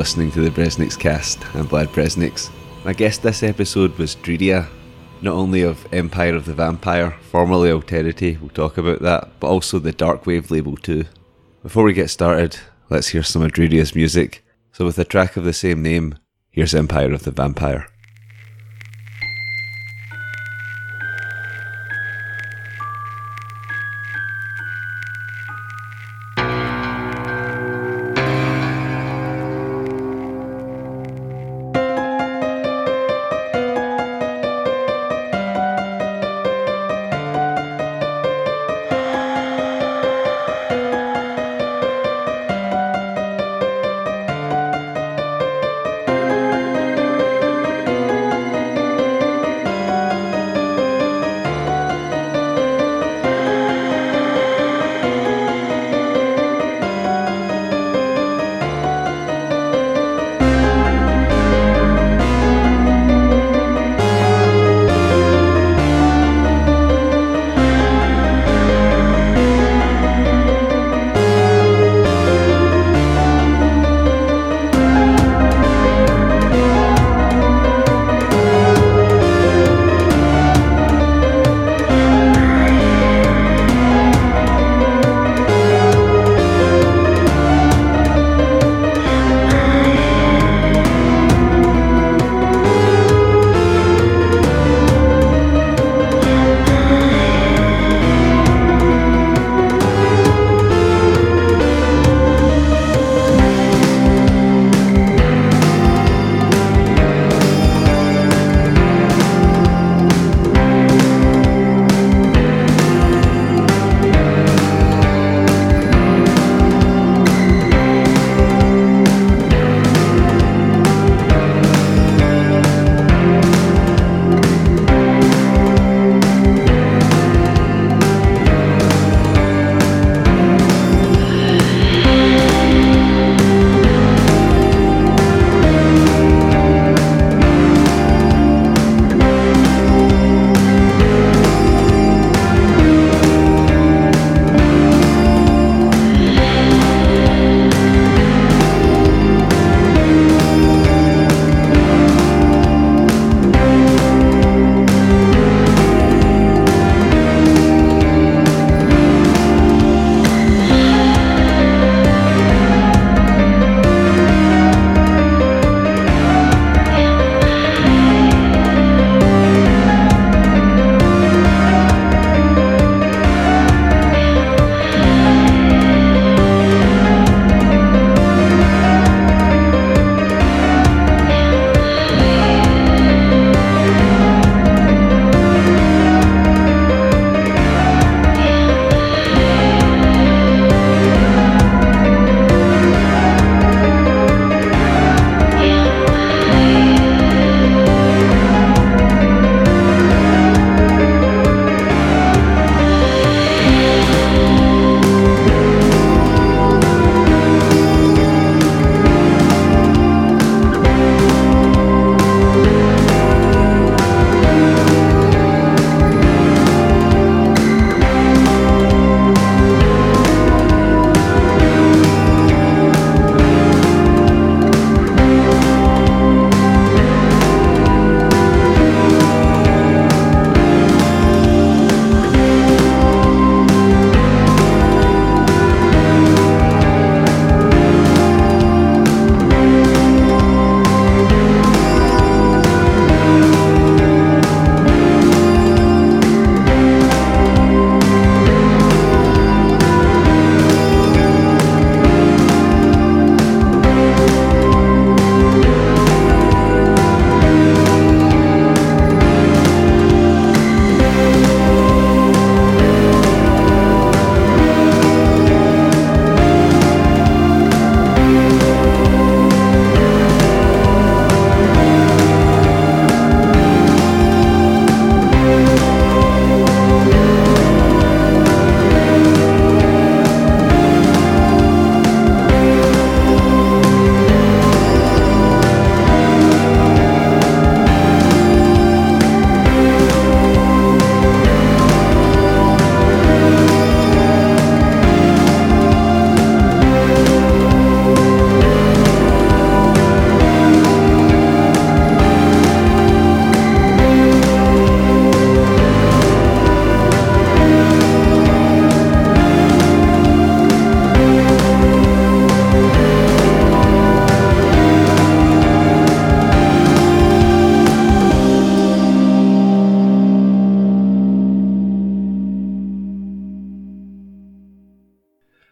Listening to the Bresnix cast. I'm Vlad Bresnix. My guest this episode was Drearia, not only of Empire of the Vampire, formerly Alterity, we'll talk about that, but also the Darkwave label too. Before we get started, let's hear some of Drearia's music. So, with a track of the same name, here's Empire of the Vampire.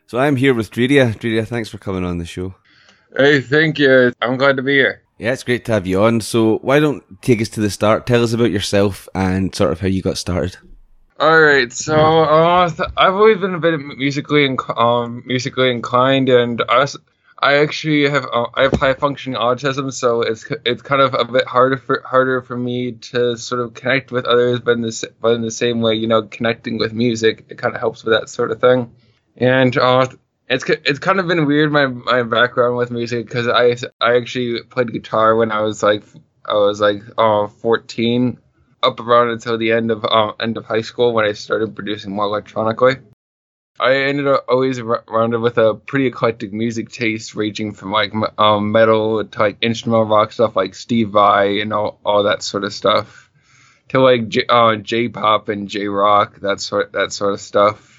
So I'm here with Drearia. Drearia, thanks for coming on the show. Hey, thank you. I'm glad to be here. Yeah, it's great to have you on. So why don't take us to the start? Tell us about yourself and sort of how you got started. All right, so uh, I've always been a bit musically inc- um, musically inclined, and I, was, I actually have uh, I have high functioning autism, so it's it's kind of a bit harder for harder for me to sort of connect with others, but in the but in the same way, you know, connecting with music, it kind of helps with that sort of thing. And uh, it's it's kind of been weird my my background with music because I I actually played guitar when I was like I was like uh 14 up around until the end of uh, end of high school when I started producing more electronically. I ended up always rounded with a pretty eclectic music taste, ranging from like um, metal to like instrumental rock stuff like Steve Vai and all, all that sort of stuff, to like J, uh, J-pop and J-rock, that sort that sort of stuff,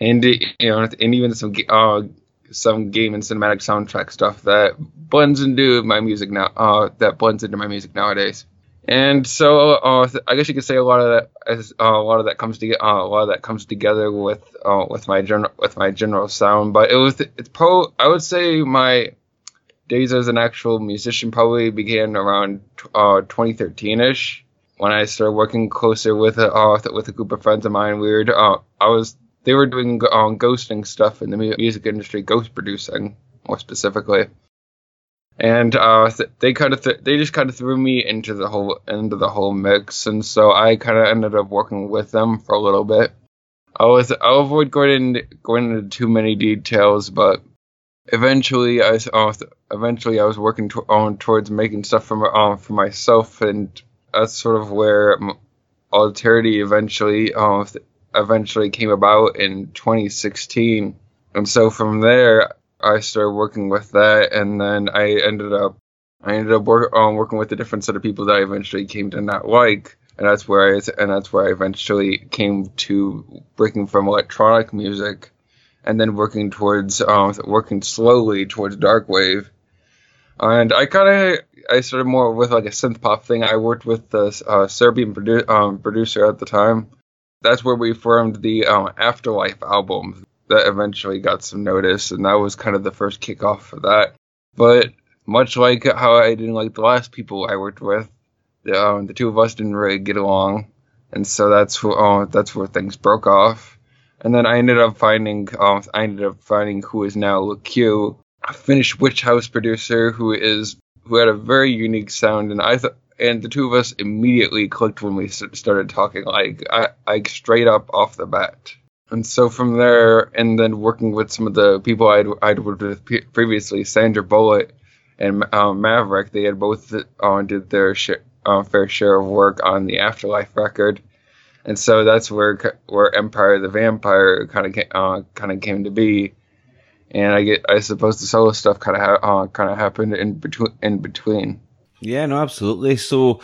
and you know, and even some uh, some game and cinematic soundtrack stuff that blends into my music now. Uh, that blends into my music nowadays. And so uh, I guess you could say a lot of that is, uh, a lot of that comes together uh, a lot of that comes together with uh, with my general with my general sound. But it was it's pro I would say my days as an actual musician probably began around 2013 uh, ish when I started working closer with a uh, with a group of friends of mine. We were I was they were doing ghosting stuff in the music industry, ghost producing more specifically. And uh, th- they kind of th- they just kind of threw me into the whole into the whole mix, and so I kind of ended up working with them for a little bit. I was I'll avoid going into, going into too many details, but eventually I uh, eventually I was working to- on towards making stuff for uh, for myself, and that's sort of where Alterity eventually uh, eventually came about in 2016, and so from there I started working with that, and then I ended up I ended up work, um, working with a different set of people that I eventually came to not like, and that's where I and that's where I eventually came to breaking from electronic music, and then working towards um, working slowly towards dark wave, and I kind of I started more with like a synth pop thing. I worked with the uh, Serbian produ- um, producer at the time. That's where we formed the um, Afterlife album that eventually got some notice, and that was kind of the first kickoff for that. But much like how I didn't like the last people I worked with, the, um, the two of us didn't really get along, and so that's where uh, that's where things broke off. And then I ended up finding um, I ended up finding who is now LeQ, a Finnish witch house producer who is who had a very unique sound, and I thought and the two of us immediately clicked when we started talking, like I, straight up off the bat. And so from there, and then working with some of the people I'd, I'd worked with previously, Sandra Bullet and um, Maverick, they had both uh, did their share, uh, fair share of work on the Afterlife record, and so that's where where Empire the Vampire kind of uh, kind of came to be. And I get, I suppose the solo stuff kind of ha- uh, kind of happened in between. In between. Yeah, no, absolutely. So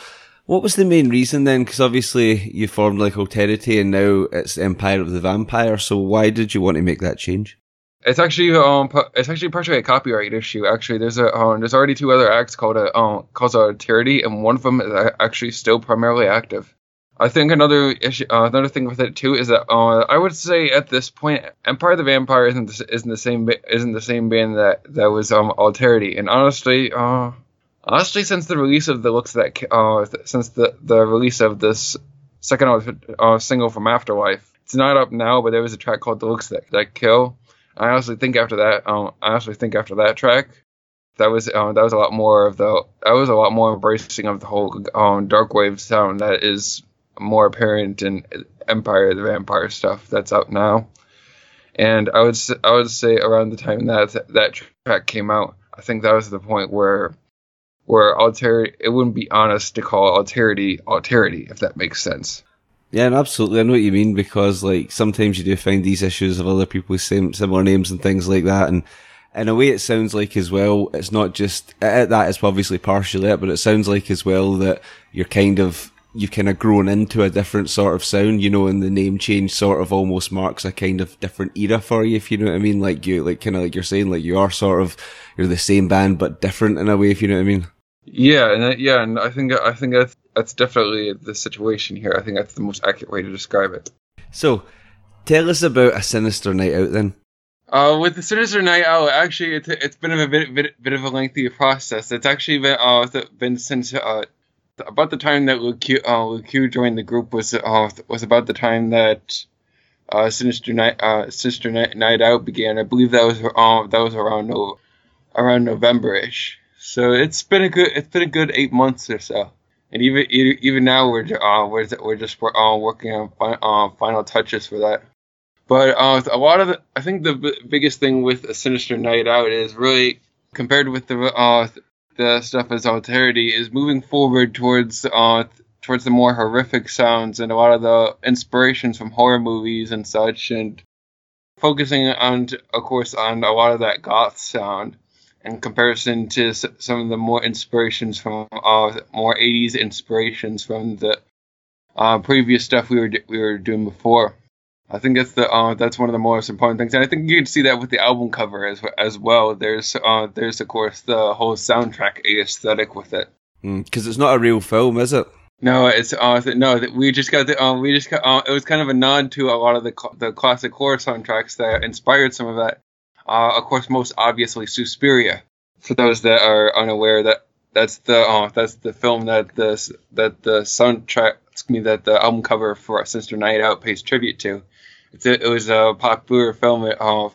what was the main reason then? Because obviously you formed like Alterity and now it's Empire of the Vampire. So why did you want to make that change? It's actually um it's actually partially a copyright issue. Actually, there's a um, there's already two other acts called a um called Alterity, and one of them is actually still primarily active. I think another issue, uh, another thing with it too is that uh, I would say at this point, Empire of the Vampire isn't the, isn't the same isn't the same band that that was um Alterity, and honestly, uh, honestly, since the release of the looks that uh, since the the release of this second uh, single from Afterlife, it's not up now, but there was a track called "The Looks That That Kill." I honestly think after that, um, I honestly think after that track, that was uh, that was a lot more of the that was a lot more embracing of the whole um, dark wave sound that is more apparent in Empire the Vampire stuff that's out now. And I would I would say around the time that that track came out, I think that was the point where where alterity it wouldn't be honest to call alterity alterity if that makes sense. Yeah and absolutely i know what you mean because like sometimes you do find these issues of other people with same similar names and things like that and in a way it sounds like as well it's not just that is obviously partially it but it sounds like as well that you're kind of you've kind of grown into a different sort of sound, you know, and the name change sort of almost marks a kind of different era for you, if you know what I mean. Like you, like kind of like you're saying, like you are sort of, you're the same band, but different in a way, if you know what I mean. Yeah, and yeah, and I think I think that's that's definitely the situation here. I think that's the most accurate way to describe it. So, tell us about a sinister night out then. Uh, with the Sinister Night Out, actually, it's, it's been a bit, bit bit of a lengthy process. It's actually been uh been since uh about the time that Luke uh, joined the group was uh, was about the time that uh, Sinister Night uh, Sinister Night, Night Out began. I believe that was uh, that was around no, around November-ish. So it's been a good it's been a good eight months or so. And even even now we're uh, we're we're just uh, working on fi- uh, final touches for that. But uh, a lot of the, I think the b- biggest thing with a Sinister Night Out is really compared with the uh, the stuff as Alterity is moving forward towards uh, towards the more horrific sounds and a lot of the inspirations from horror movies and such, and focusing on, of course, on a lot of that goth sound in comparison to some of the more inspirations from uh, more 80s inspirations from the uh, previous stuff we were we were doing before. I think that's the uh, that's one of the most important things, and I think you can see that with the album cover as as well. There's uh, there's of course the whole soundtrack aesthetic with it. Because mm, it's not a real film, is it? No, it's uh no. We just got the uh, we just got uh, it was kind of a nod to a lot of the the classic horror soundtracks that inspired some of that. Uh, of course, most obviously Suspiria. For those that are unaware, that that's the uh, that's the film that the that the soundtrack excuse me that the album cover for Sinister Night Out pays tribute to. A, it was a popular film. Uh,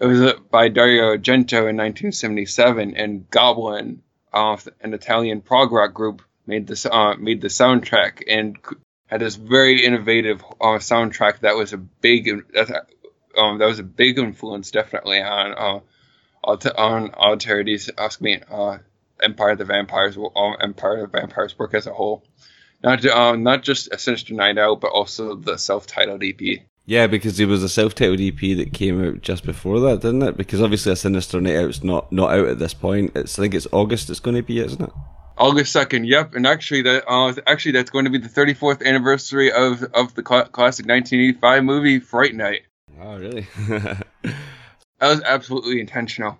it was by Dario Argento in 1977, and Goblin, uh, an Italian prog rock group, made this uh, made the soundtrack and had this very innovative uh, soundtrack that was a big um, that was a big influence definitely on uh, on Alterity's ask me uh, Empire of the Vampires uh, Empire of the Vampires work as a whole. Not um, not just a Sinister Night Out, but also the self-titled EP. Yeah, because there was a self-titled EP that came out just before that, didn't it? Because obviously a Sinister Night Out's not not out at this point. It's I think it's August. It's going to be, isn't it? August second. Yep, and actually that uh, actually that's going to be the 34th anniversary of of the cl- classic 1985 movie Fright Night. Oh, really? that was absolutely intentional.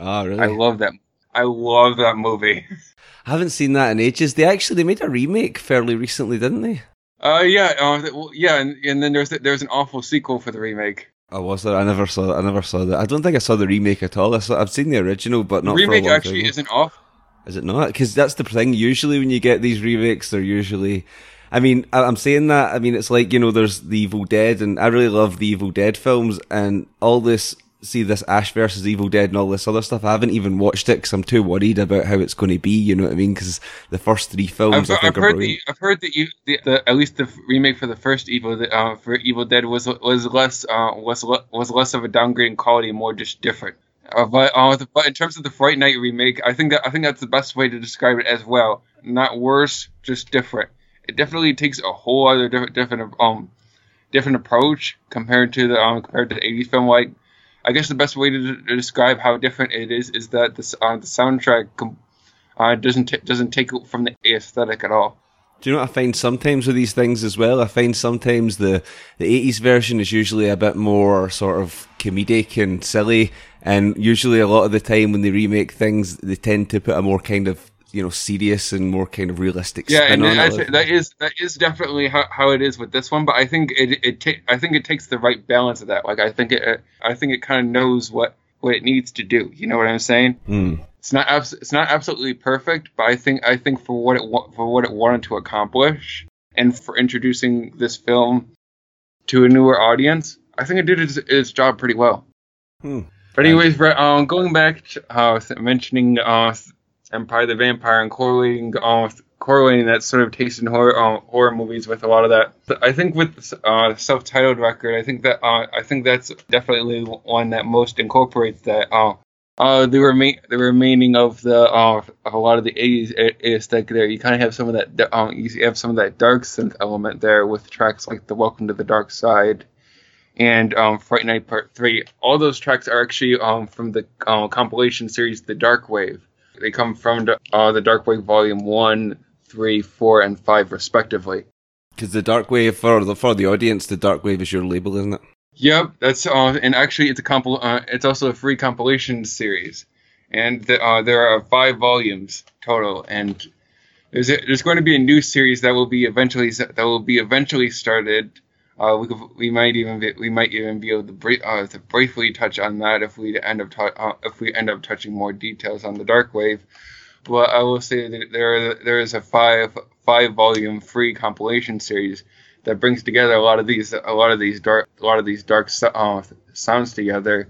Oh, really? I love that. I love that movie. I haven't seen that in ages. They actually they made a remake fairly recently, didn't they? Uh, yeah, uh, yeah, and, and then there's there's an awful sequel for the remake. Oh, was there? I never saw that. I never saw that. I don't think I saw the remake at all. I saw, I've seen the original, but not the remake. actually time. isn't off. Is it not? Because that's the thing. Usually, when you get these remakes, they're usually. I mean, I'm saying that. I mean, it's like you know, there's the Evil Dead, and I really love the Evil Dead films, and all this see this Ash versus Evil Dead and all this other stuff. I haven't even watched it because I'm too worried about how it's going to be. You know what I mean? Because the first three films, I've, I think, I've heard the I've heard the, the, the, at least the remake for the first Evil uh, for Evil Dead was was less uh, was was less of a downgrade in quality, more just different. Uh, but uh, but in terms of the Fright Night remake, I think that I think that's the best way to describe it as well. Not worse, just different. It definitely takes a whole other different different um different approach compared to the um compared to the 80s film like I guess the best way to, to describe how different it is is that the uh, the soundtrack uh, doesn't t- doesn't take from the aesthetic at all. Do you know what I find sometimes with these things as well? I find sometimes the the eighties version is usually a bit more sort of comedic and silly, and usually a lot of the time when they remake things, they tend to put a more kind of you know serious and more kind of realistic yeah and that is that is definitely how, how it is with this one but i think it it ta- i think it takes the right balance of that. Like i think it i think it kind of knows what what it needs to do. You know what i'm saying? Mm. it's not abs- it's not absolutely perfect but i think i think for what it wa- for what it wanted to accomplish and for introducing this film to a newer audience i think it did its, its job pretty well. Hmm. But anyways, um, going back to uh, mentioning uh, Empire the Vampire and correlating uh, correlating that sort of taste in horror uh, horror movies with a lot of that. I think with uh, self-titled record, I think that uh, I think that's definitely one that most incorporates that. Uh, uh, the remain the remaining of the uh, a lot of the 80s aesthetic there, you kind of have some of that um, you have some of that dark synth element there with tracks like the Welcome to the Dark Side and um, Fright Night Part Three. All those tracks are actually um, from the uh, compilation series The Dark Wave. They come from uh, the Dark Wave Volume 1, 3, 4, and 5, respectively. Because the Dark Wave, for the, for the audience, the Dark Wave is your label, isn't it? Yep, that's uh, and actually it's a compil- uh, it's also a free compilation series, and the, uh, there are five volumes total, and there's a, there's going to be a new series that will be eventually that will be eventually started Uh, we could, we might even be, we might even be able to, br- uh, to briefly touch on that if we end up ta- uh, if we end up touching more details on the dark wave. But I will say that there there is a five five volume free compilation series that brings together a lot of these a lot of these dark a lot of these dark uh, sounds together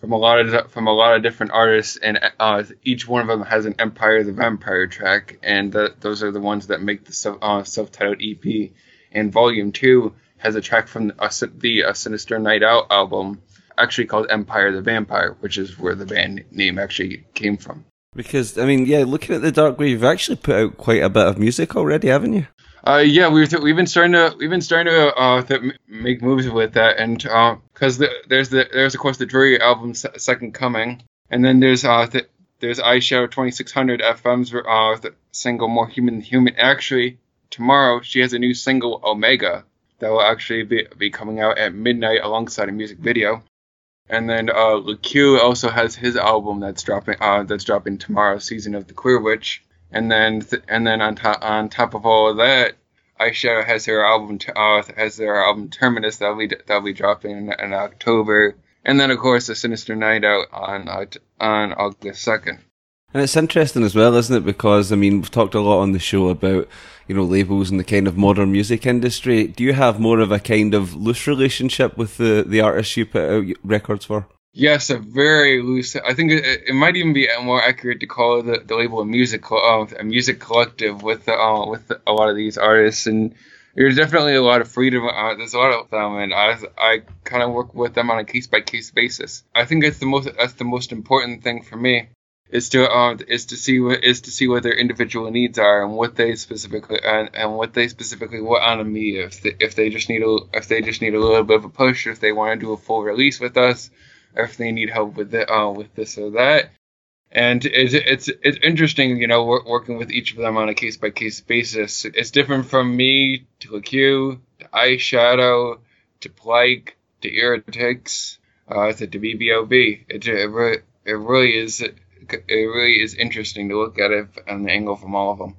from a lot of from a lot of different artists, and uh, each one of them has an Empire the Vampire track, and the, those are the ones that make the self, uh, self-titled EP. And Volume Two has a track from the, the uh, Sinister Night Out album, actually called Empire the Vampire, which is where the band name actually came from. Because I mean, yeah, looking at the Dark Wave, you've actually put out quite a bit of music already, haven't you? Uh, yeah, we've th- we've been starting to we've been starting to uh, th- make moves with that, and because uh, the, there's the there's of course the Drearia album Second Coming, and then there's uh th- there's Eyeshadow 2600 FM's uh single More Human Human. Actually, tomorrow she has a new single Omega that will actually be be coming out at midnight alongside a music video. And then uh, LeQ also has his album that's dropping uh, that's dropping tomorrow, Season of the Queer Witch and then th- and then on top on top of all of that, Eyeshadow has their album uh, has their album Terminus that'll be that'll be dropping in, in October, and then of course the Sinister Night Out on uh, on August second. And it's interesting as well, isn't it? Because I mean, we've talked a lot on the show about you know labels and the kind of modern music industry. Do you have more of a kind of loose relationship with the the artists you put out records for? Yes, a very loose. I think it, it might even be more accurate to call the, the label a music uh, a music collective with uh, with a lot of these artists, and there's definitely a lot of freedom. Uh, there's a lot of them, and I I kind of work with them on a case by case basis. I think that's the most that's the most important thing for me is to uh, is to see what is to see what their individual needs are and what they specifically and, and what they specifically want out of me if they, if they just need a if they just need a little bit of a push if they want to do a full release with us or if they need help with it, uh, with this or that. And it's it's it's interesting, you know, working with each of them on a case by case basis. It's different from me to LeQ, to Eyeshadow, to Plike, to Irritix, uh, to, to BBOB. It, it, it really is it really is interesting to look at it on the angle from all of them.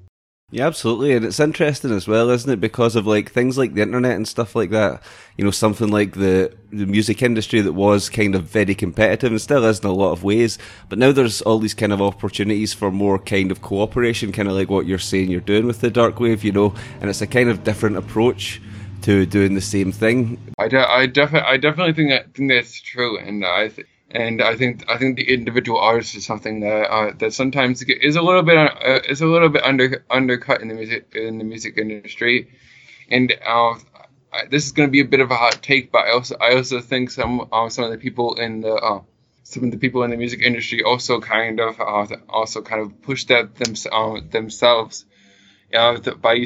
Yeah, absolutely, and it's interesting as well, isn't it? Because of like things like the internet and stuff like that. You know, something like the the music industry that was kind of very competitive and still is in a lot of ways. But now there's all these kind of opportunities for more kind of cooperation, kind of like what you're saying you're doing with the dark wave. You know, and it's a kind of different approach to doing the same thing. I, de- I definitely I definitely think that think that's true, and I th- and I think I think the individual artist is something that uh, that sometimes is a little bit uh, is a little bit under undercut in the music in the music industry, and uh, this is going to be a bit of a hot take, but I also I also think some uh, some of the people in the uh, some of the people in the music industry also kind of uh, also kind of push that them, themselves by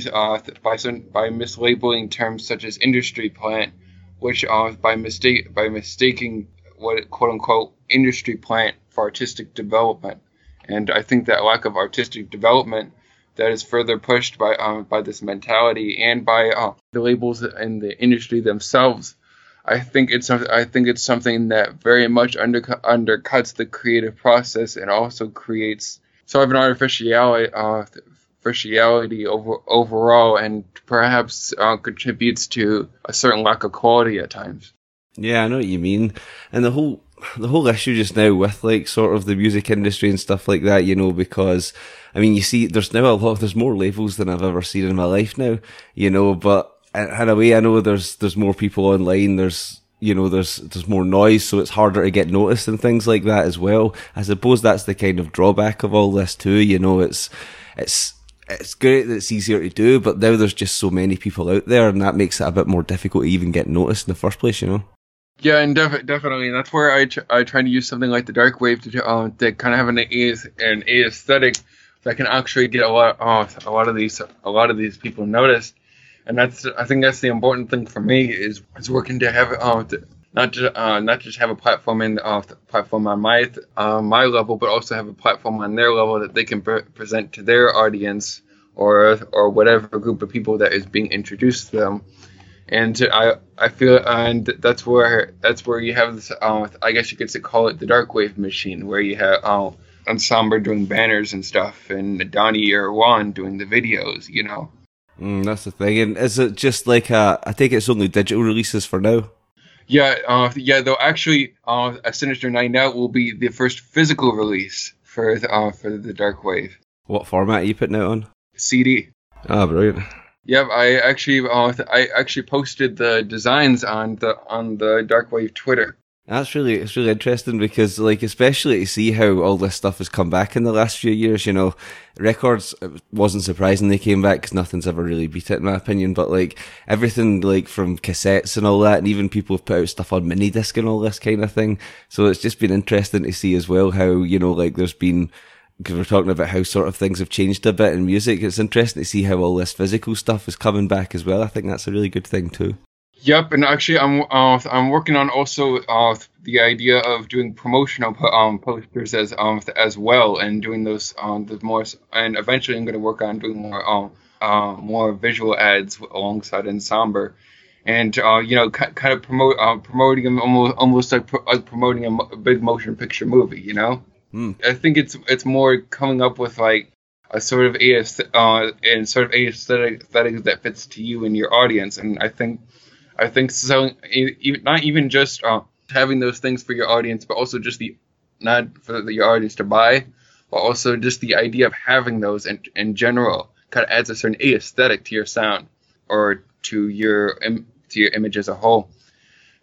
by some, by mislabeling terms such as industry plant, which by mistake by mistaking what quote unquote industry plant for artistic development. And I think that lack of artistic development that is further pushed by um, by this mentality and by uh, the labels and the industry themselves. I think it's I think it's something that very much undercut, undercuts the creative process and also creates sort of an artificiality, uh, artificiality over overall, and perhaps uh, contributes to a certain lack of quality at times. Yeah, I know what you mean. And the whole the whole issue just now with like sort of the music industry and stuff like that, you know, because I mean, you see, there's now a lot, there's more labels than I've ever seen in my life now, you know, but in a way, I know there's, there's more people online, there's, you know, there's, there's more noise, so it's harder to get noticed and things like that as well. I suppose that's the kind of drawback of all this too, you know, it's, it's, it's great that it's easier to do, but now there's just so many people out there and that makes it a bit more difficult to even get noticed in the first place, you know? Yeah, and def- definitely, that's where I, I try to use something like the dark wave to uh, to kind of have an a- an aesthetic that can actually get a lot uh, a lot of these a lot of these people noticed, and that's I think that's the important thing for me is is working to have uh, to, not just uh, not just have a platform in uh, platform on my uh, my level, but also have a platform on their level that they can pre- present to their audience or or whatever group of people that is being introduced to them and I I feel and that's where that's where you have this uh, I guess you could call it the dark wave machine where you have uh, Ensemble doing banners and stuff and Donnie or Juan doing the videos you know Mm, that's the thing. And is it just like a? I think it's only digital releases for now. Yeah, uh, yeah. Though actually, uh, a Sinister Night Out will be the first physical release for the, uh, for the Dark Wave. What format are you putting it on? CD. Ah, brilliant. Yep, I actually uh, I actually posted the designs on the on the Dark Wave Twitter. That's really it's really interesting because like especially to see how all this stuff has come back in the last few years. You know, records it wasn't surprising they came back because nothing's ever really beat it in my opinion. But like everything like from cassettes and all that, and even people have put out stuff on mini disc and all this kind of thing. So it's just been interesting to see as well how you know like there's been because we're talking about how sort of things have changed a bit in music. It's interesting to see how all this physical stuff is coming back as well. I think that's a really good thing too. Yep, and actually, I'm uh, I'm working on also uh, the idea of doing promotional um, posters as um, as well, and doing those um, the more, and eventually I'm going to work on doing more um, uh, more visual ads alongside Ensemble, and uh, you know, kind of promote uh, promoting them almost almost like, like promoting a big motion picture movie, you know. Mm. I think it's it's more coming up with like a sort of a uh, and sort of aesthetic, that fits to you and your audience, and I think I think so. Not even just uh, having those things for your audience, but also just the not for the, your audience to buy, but also just the idea of having those in, in general kind of adds a certain aesthetic to your sound or to your to your image as a whole.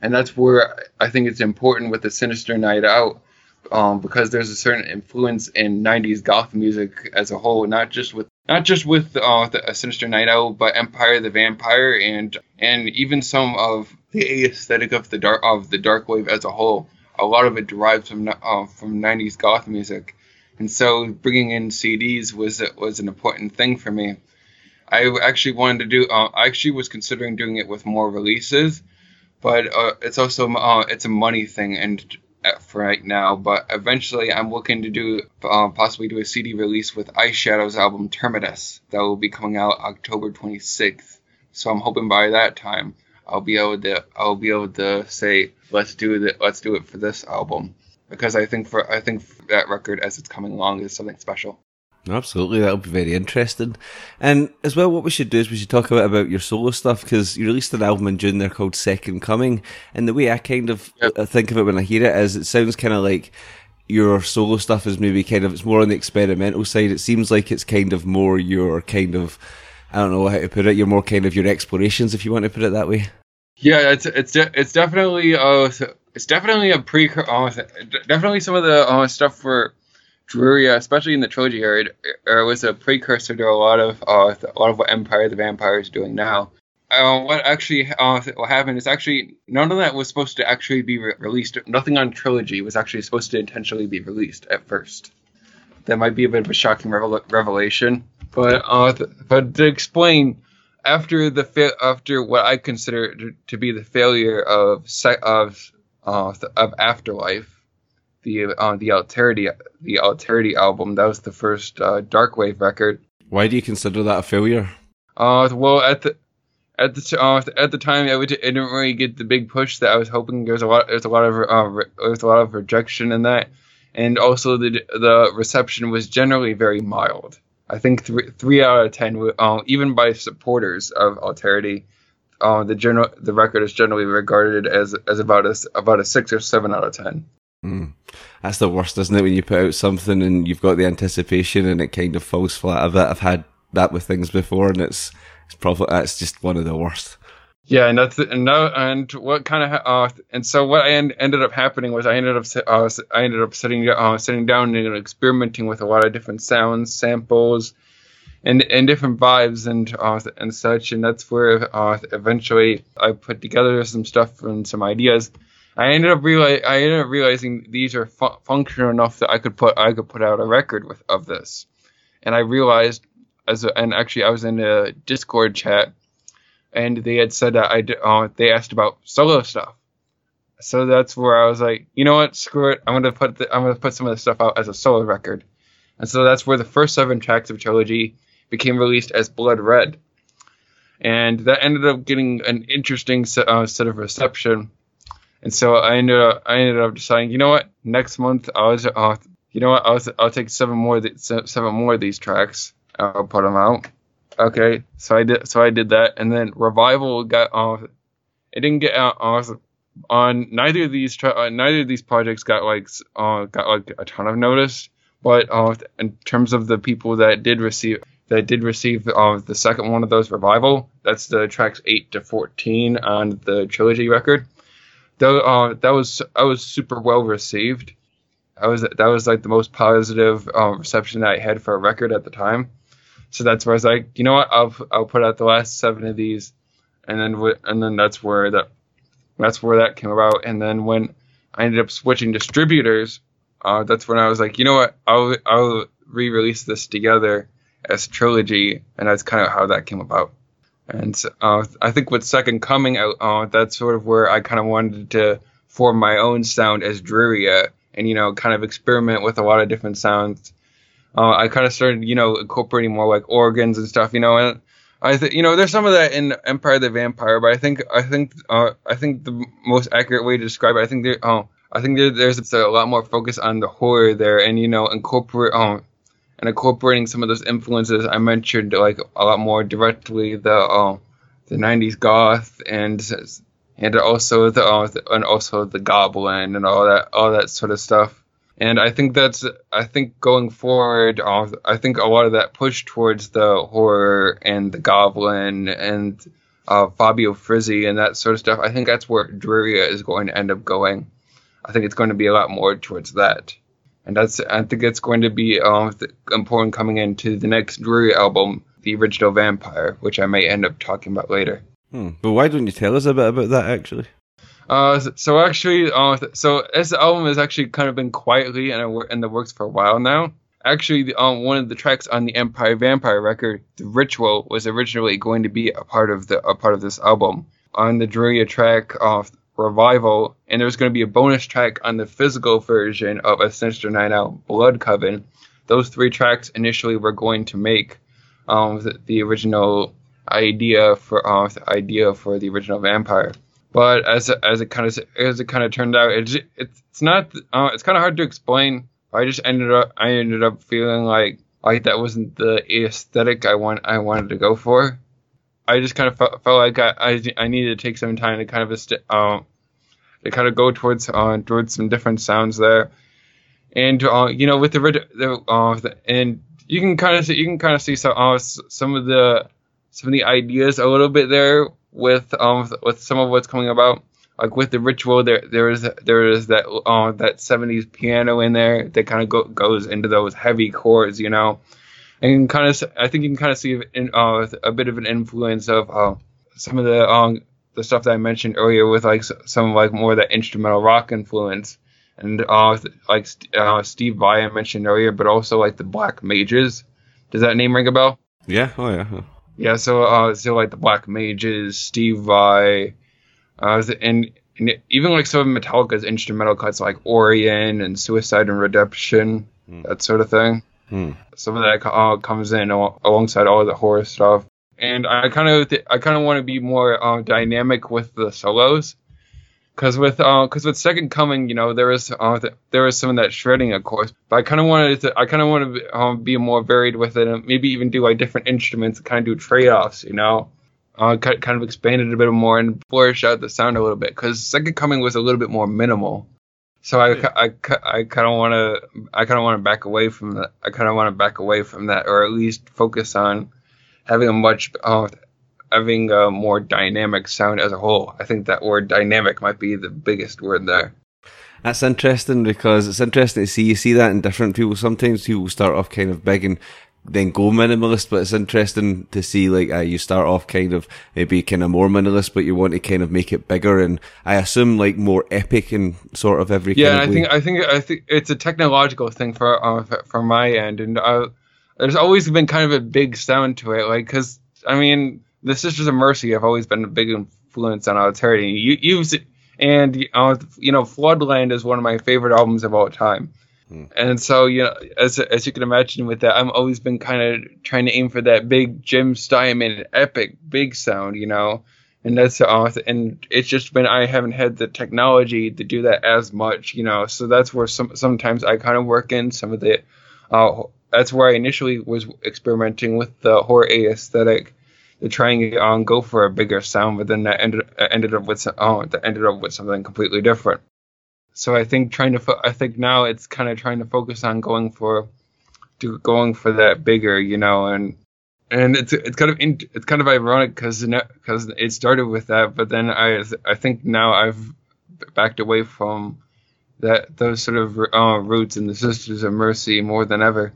And that's where I think it's important with the Sinister Night Out um, because there's a certain influence in 90s goth music as a whole, not just with not just with uh, the, a Sinister Night Out, but Empire the Vampire and and even some of the aesthetic of the dark of the dark wave as a whole. A lot of it derives from uh, from 90s goth music, and so bringing in CDs was was an important thing for me. I actually wanted to do. Uh, I actually was considering doing it with more releases, but uh, it's also uh, it's a money thing, and for right now, but eventually I'm looking to do uh, possibly do a CD release with Eyeshadow's album Terminus that will be coming out October 26th. So I'm hoping by that time I'll be able to I'll be able to say let's do it let's do it for this album because I think for I think that record as it's coming along is something special. Absolutely, that'll be very interesting. And as well, what we should do is we should talk a bit about your solo stuff because you released an album in June there called Second Coming. And the way I kind of yep. think of it when I hear it is, it sounds kind of like your solo stuff is maybe kind of it's more on the experimental side. It seems like it's kind of more your kind of I don't know how to put it. You're more kind of your explorations, if you want to put it that way. Yeah, it's it's de- it's definitely uh it's definitely a pre uh, definitely some of the uh, stuff for Drearia, especially in the trilogy era, was a precursor to a lot of uh, a lot of what Empire the Vampire is doing now. Uh, what actually uh, what happened is actually none of that was supposed to actually be re- released. Nothing on trilogy was actually supposed to intentionally be released at first. That might be a bit of a shocking revel- revelation, but uh, th- but to explain, after the fa- after what I consider to, to be the failure of se- of uh, of Afterlife, the uh, the Alterity the Alterity album. That was the first uh, Darkwave record. Why do you consider that a failure? Uh, well, at the at the uh, at the time, it, didn't really get the big push that I was hoping. There's a lot there's a lot of uh, re- there's a lot of rejection in that, and also the the reception was generally very mild. I think three three out of ten, uh, even by supporters of Alterity, uh, the general the record is generally regarded as as about a about a six or seven out of ten. Mm. That's the worst, isn't it? When you put out something and you've got the anticipation and it kind of falls flat a bit. I've had that with things before, and it's it's probably that's just one of the worst. Yeah, and that's and no, and what kind of uh, and so what I en- ended up happening was I ended up uh, I ended up sitting uh, sitting down and experimenting with a lot of different sounds, samples, and and different vibes and uh, and such, and that's where uh, eventually I put together some stuff and some ideas I ended up realize I ended up realizing these are fu- functional enough that I could put I could put out a record with of this, and I realized as a, and actually I was in a Discord chat, and they had said that I uh, they asked about solo stuff, so that's where I was like, you know what, screw it, I'm gonna put the, I'm gonna put some of this stuff out as a solo record, and so that's where the first seven tracks of trilogy became released as Blood Red, and that ended up getting an interesting uh, set of reception and so I ended up I ended up deciding, you know what, next month I was, you know what, I'll I'll take seven more seven more of these tracks. I'll put them out, Okay, so I did so I did that, and then Revival got uh, it didn't get out uh, on neither of these tra- uh, neither of these projects got like uh, got like a ton of notice, but uh, in terms of the people that did receive that did receive uh, the second one of those Revival, that's the tracks eight to fourteen on the trilogy record. Though uh, that was I was super well received. I was that was like the most positive uh, reception that I had for a record at the time. So that's where I was like, you know what, I'll I'll put out the last seven of these, and then and then that's where that that's where that came about. And then when I ended up switching distributors, uh, that's when I was like, you know what, I'll I'll re-release this together as trilogy, and that's kind of how that came about. And uh, I think with Second Coming out, uh, that's sort of where I kind of wanted to form my own sound as Drearia, and you know, kind of experiment with a lot of different sounds. Uh, I kind of started, you know, incorporating more like organs and stuff, you know, and I think, you know, there's some of that in Empire the Vampire, but I think, I think, uh, I think the most accurate way to describe it, I think there, oh, I think there, there's a lot more focus on the horror there, and you know, incorporate, um, and incorporating some of those influences I mentioned, like a lot more directly, the, uh, the '90s goth and and also the, uh, and also the goblin and all that, all that sort of stuff and I think that's I think going forward, uh, I think a lot of that push towards the horror and the goblin and uh, Fabio Frizzi and that sort of stuff. I think that's where Drearia is going to end up going. I think it's going to be a lot more towards that, and that's I think it's going to be uh, important coming into the next Drearia album, the original Vampire, which I may end up talking about later. Hmm. But why don't you tell us a bit about that actually? Uh, so actually, uh, so this album has actually kind of been quietly in, in the works for a while now. Actually, the, um, one of the tracks on the Empire Vampire record, "The Ritual," was originally going to be a part of the a part of this album. On the Drearia track of Revival, and there's going to be a bonus track on the physical version of A Sinister Night Out, Blood Coven. Those three tracks initially were going to make um, the, the original idea for the idea for the original Vampire. But as as it kind of as it kind of turned out, it's it's not uh, it's kind of hard to explain. I just ended up I ended up feeling like like that wasn't the aesthetic I want I wanted to go for. I just kind of felt, felt like I, I, needed to take some time to kind of uh, to kind of go towards uh, towards some different sounds there, and uh, you know with the, the, uh, the and you can kind of see you can kind of see some uh, some of the some of the ideas a little bit there with um with some of what's coming about. Like with the ritual, there there is there is that uh, that '70s piano in there that kind of go, goes into those heavy chords, you know, and kind of I think you can kind of see in, uh, a bit of an influence of uh, some of the um the stuff that I mentioned earlier with like some like more of that instrumental rock influence and uh like uh, Steve Vai I mentioned earlier, but also like the Black Mages. Does that name ring a bell? Yeah. Oh yeah. Yeah, so uh, so like the Black Mages, Steve Vai, uh, and, and even like some of Metallica's instrumental cuts like Orion and Suicide and Redemption, mm. that sort of thing. Some of that uh, comes in alongside all the horror stuff, and I kind of th- I kind of want to be more uh, dynamic with the solos. Because with because uh, with Second Coming, you know, there was uh, th- there was some of that shredding, of course. But I kind of wanted to I kind of want to um, be more varied with it, and maybe even do like different instruments, kind of do trade offs, you know. Uh, kind of expand it a bit more and flourish out the sound a little bit. Because Second Coming was a little bit more minimal. So I, I, I kind of want to I kind of want to back away from that. I kind of want to back away from that, or at least focus on having a much uh, having a more dynamic sound as a whole. I think that word dynamic might be the biggest word there. That's interesting because it's interesting to see you see that in different people. Sometimes people start off kind of big and then go minimalist, but it's interesting to see like uh, you start off kind of maybe kind of more minimalist, but you want to kind of make it bigger and I assume like more epic and sort of every. Yeah, I think I think I think it's a technological thing for uh, for my end, and uh, there's always been kind of a big sound to it, like because I mean the Sisters of Mercy have always been a big influence on Alterity. You, you've and uh, you know, Floodland is one of my favorite albums of all time. And so, you know, as as you can imagine, with that, I've always been kind of trying to aim for that big Jim Steinman epic big sound, you know. And that's uh, and it's just been I haven't had the technology to do that as much, you know. So that's where some sometimes I kind of work in some of the uh, that's where I initially was experimenting with the horror aesthetic to try and um, go for a bigger sound, but then that ended ended up with oh that ended up with something completely different. So I think trying to fo- I think now it's kind of trying to focus on going for to going for that bigger, you know, and and it's it's kind of in, it's kind of ironic because because it started with that, but then I I think now I've backed away from that those sort of uh, roots in the Sisters of Mercy more than ever.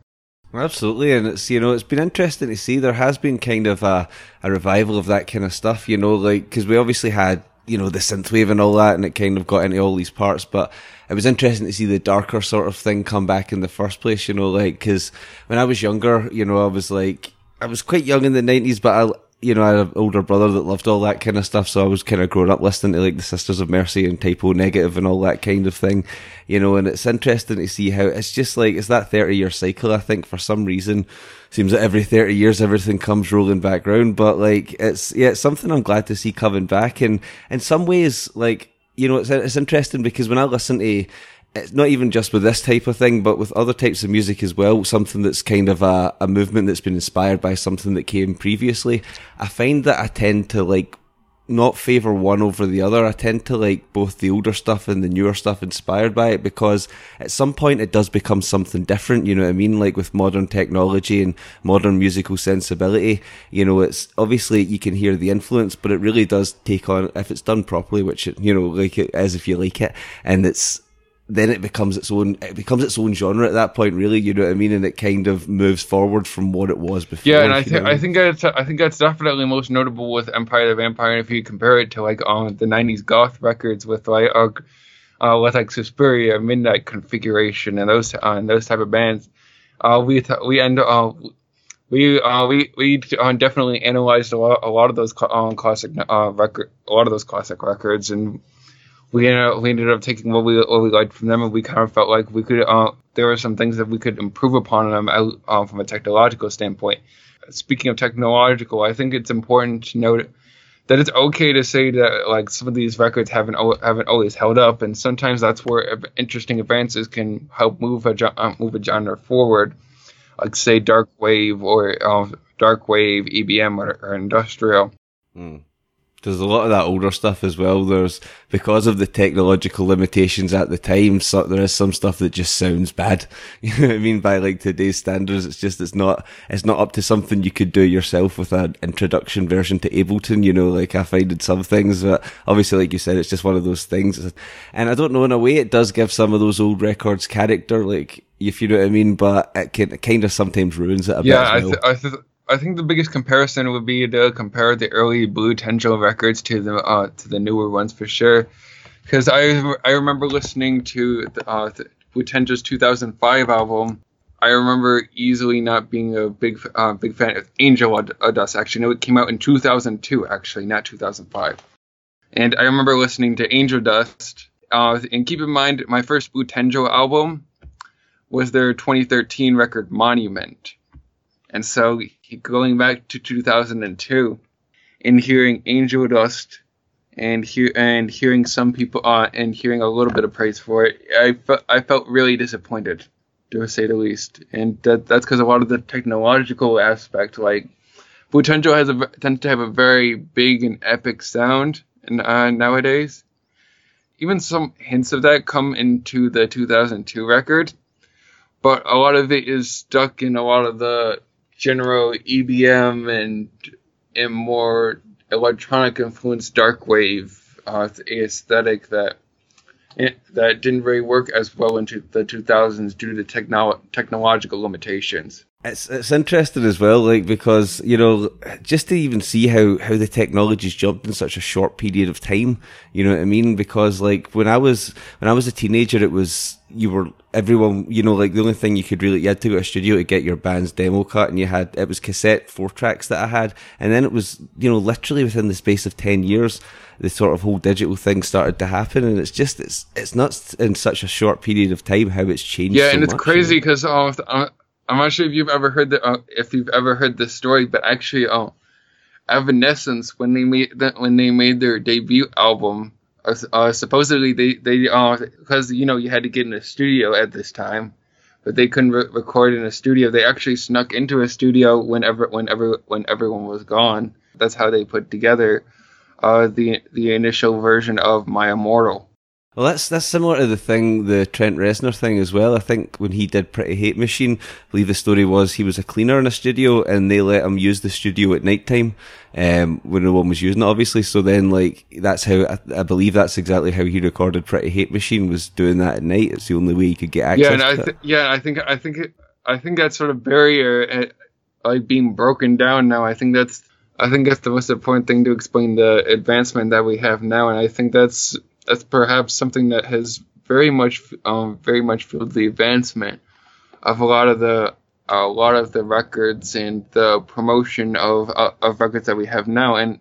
Absolutely, and it's you know it's been interesting to see there has been kind of a, a revival of that kind of stuff. You know, like because we obviously had you know the synthwave and all that, and it kind of got into all these parts. But it was interesting to see the darker sort of thing come back in the first place. You know, like because when I was younger, you know, I was like I was quite young in the nineties, but I you know, I had an older brother that loved all that kind of stuff, so I was kind of growing up listening to like the Sisters of Mercy and Type O Negative and all that kind of thing, you know, and it's interesting to see how it's just like, it's that 30 year cycle, I think, for some reason. Seems that every 30 years everything comes rolling back round, but like, it's, yeah, it's something I'm glad to see coming back. And in some ways, like, you know, it's, it's interesting because when I listen to, it's not even just with this type of thing, but with other types of music as well, something that's kind of a, a movement that's been inspired by something that came previously. I find that I tend to like not favor one over the other. I tend to like both the older stuff and the newer stuff inspired by it because at some point it does become something different. You know what I mean? Like with modern technology and modern musical sensibility, you know, it's obviously you can hear the influence, but it really does take on, if it's done properly, which it, you know, like it as if you like it, and it's, then it becomes its own it becomes its own genre at that point really you know what i mean? And it kind of moves forward from what it was before yeah and i think i think that's i think that's definitely most notable with empire the vampire and if you compare it to like um the 90s goth records with like uh, uh with like suspiria midnight configuration and those uh, and those type of bands uh we th- we end uh we uh we we uh, definitely analyzed a lot, a lot of those um, classic uh record a lot of those classic records and we ended up, we ended up taking what we what we liked from them, and we kind of felt like we could. Uh, there were some things that we could improve upon them uh, from a technological standpoint. Speaking of technological, I think it's important to note that it's okay to say that like some of these records haven't haven't always held up, and sometimes that's where interesting advances can help move a uh, move a genre forward, like say dark wave or uh, dark wave EBM or, or industrial. Mm there's a lot of that older stuff as well. There's because of the technological limitations at the time, so there is some stuff that just sounds bad. You know what I mean? By like today's standards, it's just it's not it's not up to something you could do yourself with an introduction version to Ableton. You know, like I find in some things, but obviously, like you said, it's just one of those things. And I don't know, in a way, it does give some of those old records character, like if you know what I mean. But it, can, it kind of sometimes ruins it a yeah, bit. Yeah. I, th- I th- I think the biggest comparison would be to compare the early Blutengel records to the uh, to the newer ones for sure. Because I I remember listening to the, uh, the Blutengel's 2005 album. I remember easily not being a big uh, big fan of Angel Dust. Actually, no, it came out in 2002. Actually, not 2005. And I remember listening to Angel Dust. Uh, and keep in mind, my first Blue Tenjo album was their 2013 record Monument. And so going back to 2002 and hearing Angel Dust and and hearing some people uh, and hearing a little bit of praise for it, I felt I felt really disappointed, to say the least. And that that's because a lot of the technological aspect, like Tendril has a tends to have a very big and epic sound, and uh, nowadays, even some hints of that come into the 2002 record, but a lot of it is stuck in a lot of the general EBM and and more electronic influenced dark wave uh, aesthetic that that didn't really work as well into the 2000s due to technolo- technological limitations. It's it's interesting as well, like because you know just to even see how how the technology's jumped in such a short period of time. You know what I mean? Because like when I was when I was a teenager, it was you were everyone. You know, like the only thing you could really you had to go to a studio to get your band's demo cut, and you had it was cassette four tracks that I had, and then it was you know literally within the space of ten years the sort of whole digital thing started to happen, and it's just it's it's nuts in such a short period of time how it's changed. Yeah, so and it's much, crazy because you know? uh, I'm not sure if you've ever heard the uh, if you've ever heard this story, but actually, oh, Evanescence when they made the, when they made their debut album, uh, uh supposedly they they uh because you know you had to get in a studio at this time, but they couldn't re- record in a studio. They actually snuck into a studio whenever, whenever, when everyone was gone. That's how they put together uh, the the initial version of My Immortal. Well, that's that's similar to the thing, the Trent Reznor thing as well. I think when he did Pretty Hate Machine, I believe the story was he was a cleaner in a studio and they let him use the studio at night time um, when no one was using it, obviously. So then, like, that's how I, I, believe that's exactly how he recorded Pretty Hate Machine was doing that at night. It's the only way he could get access. Yeah, and I th- yeah, I think I think I think that sort of barrier, uh, like being broken down now. I think that's I think that's the most important thing to explain the advancement that we have now, and I think that's that's perhaps something that has very much um, very much fueled the advancement of a lot of the a lot of the records and the promotion of uh, of records that we have now. And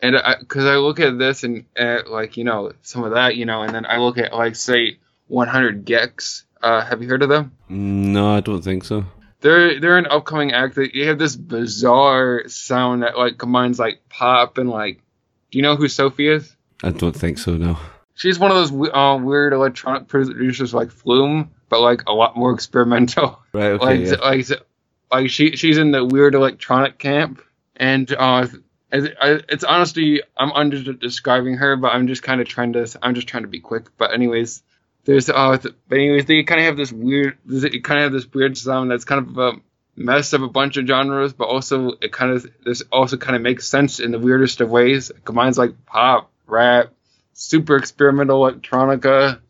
and because I, I, look at this and uh, like you know some of that you know and then I look at like say 100 gecs uh, have you heard of them? No I don't think so they're they're an upcoming act that you have this bizarre sound that like combines like pop and like do you know who Sophie is I don't think so no she's one of those uh, weird electronic producers like Flume, but like a lot more experimental. Right. Okay, like, yeah. like, like she she's in the weird electronic camp, and uh, it's honestly I'm under describing her, but I'm just kind of trying to I'm just trying to be quick. But anyways, there's uh, but anyways, they kind of have this weird, it kind of have this weird sound that's kind of a mess of a bunch of genres, but also it kind of this also kind of makes sense in the weirdest of ways. It combines like pop, rap, super experimental electronica.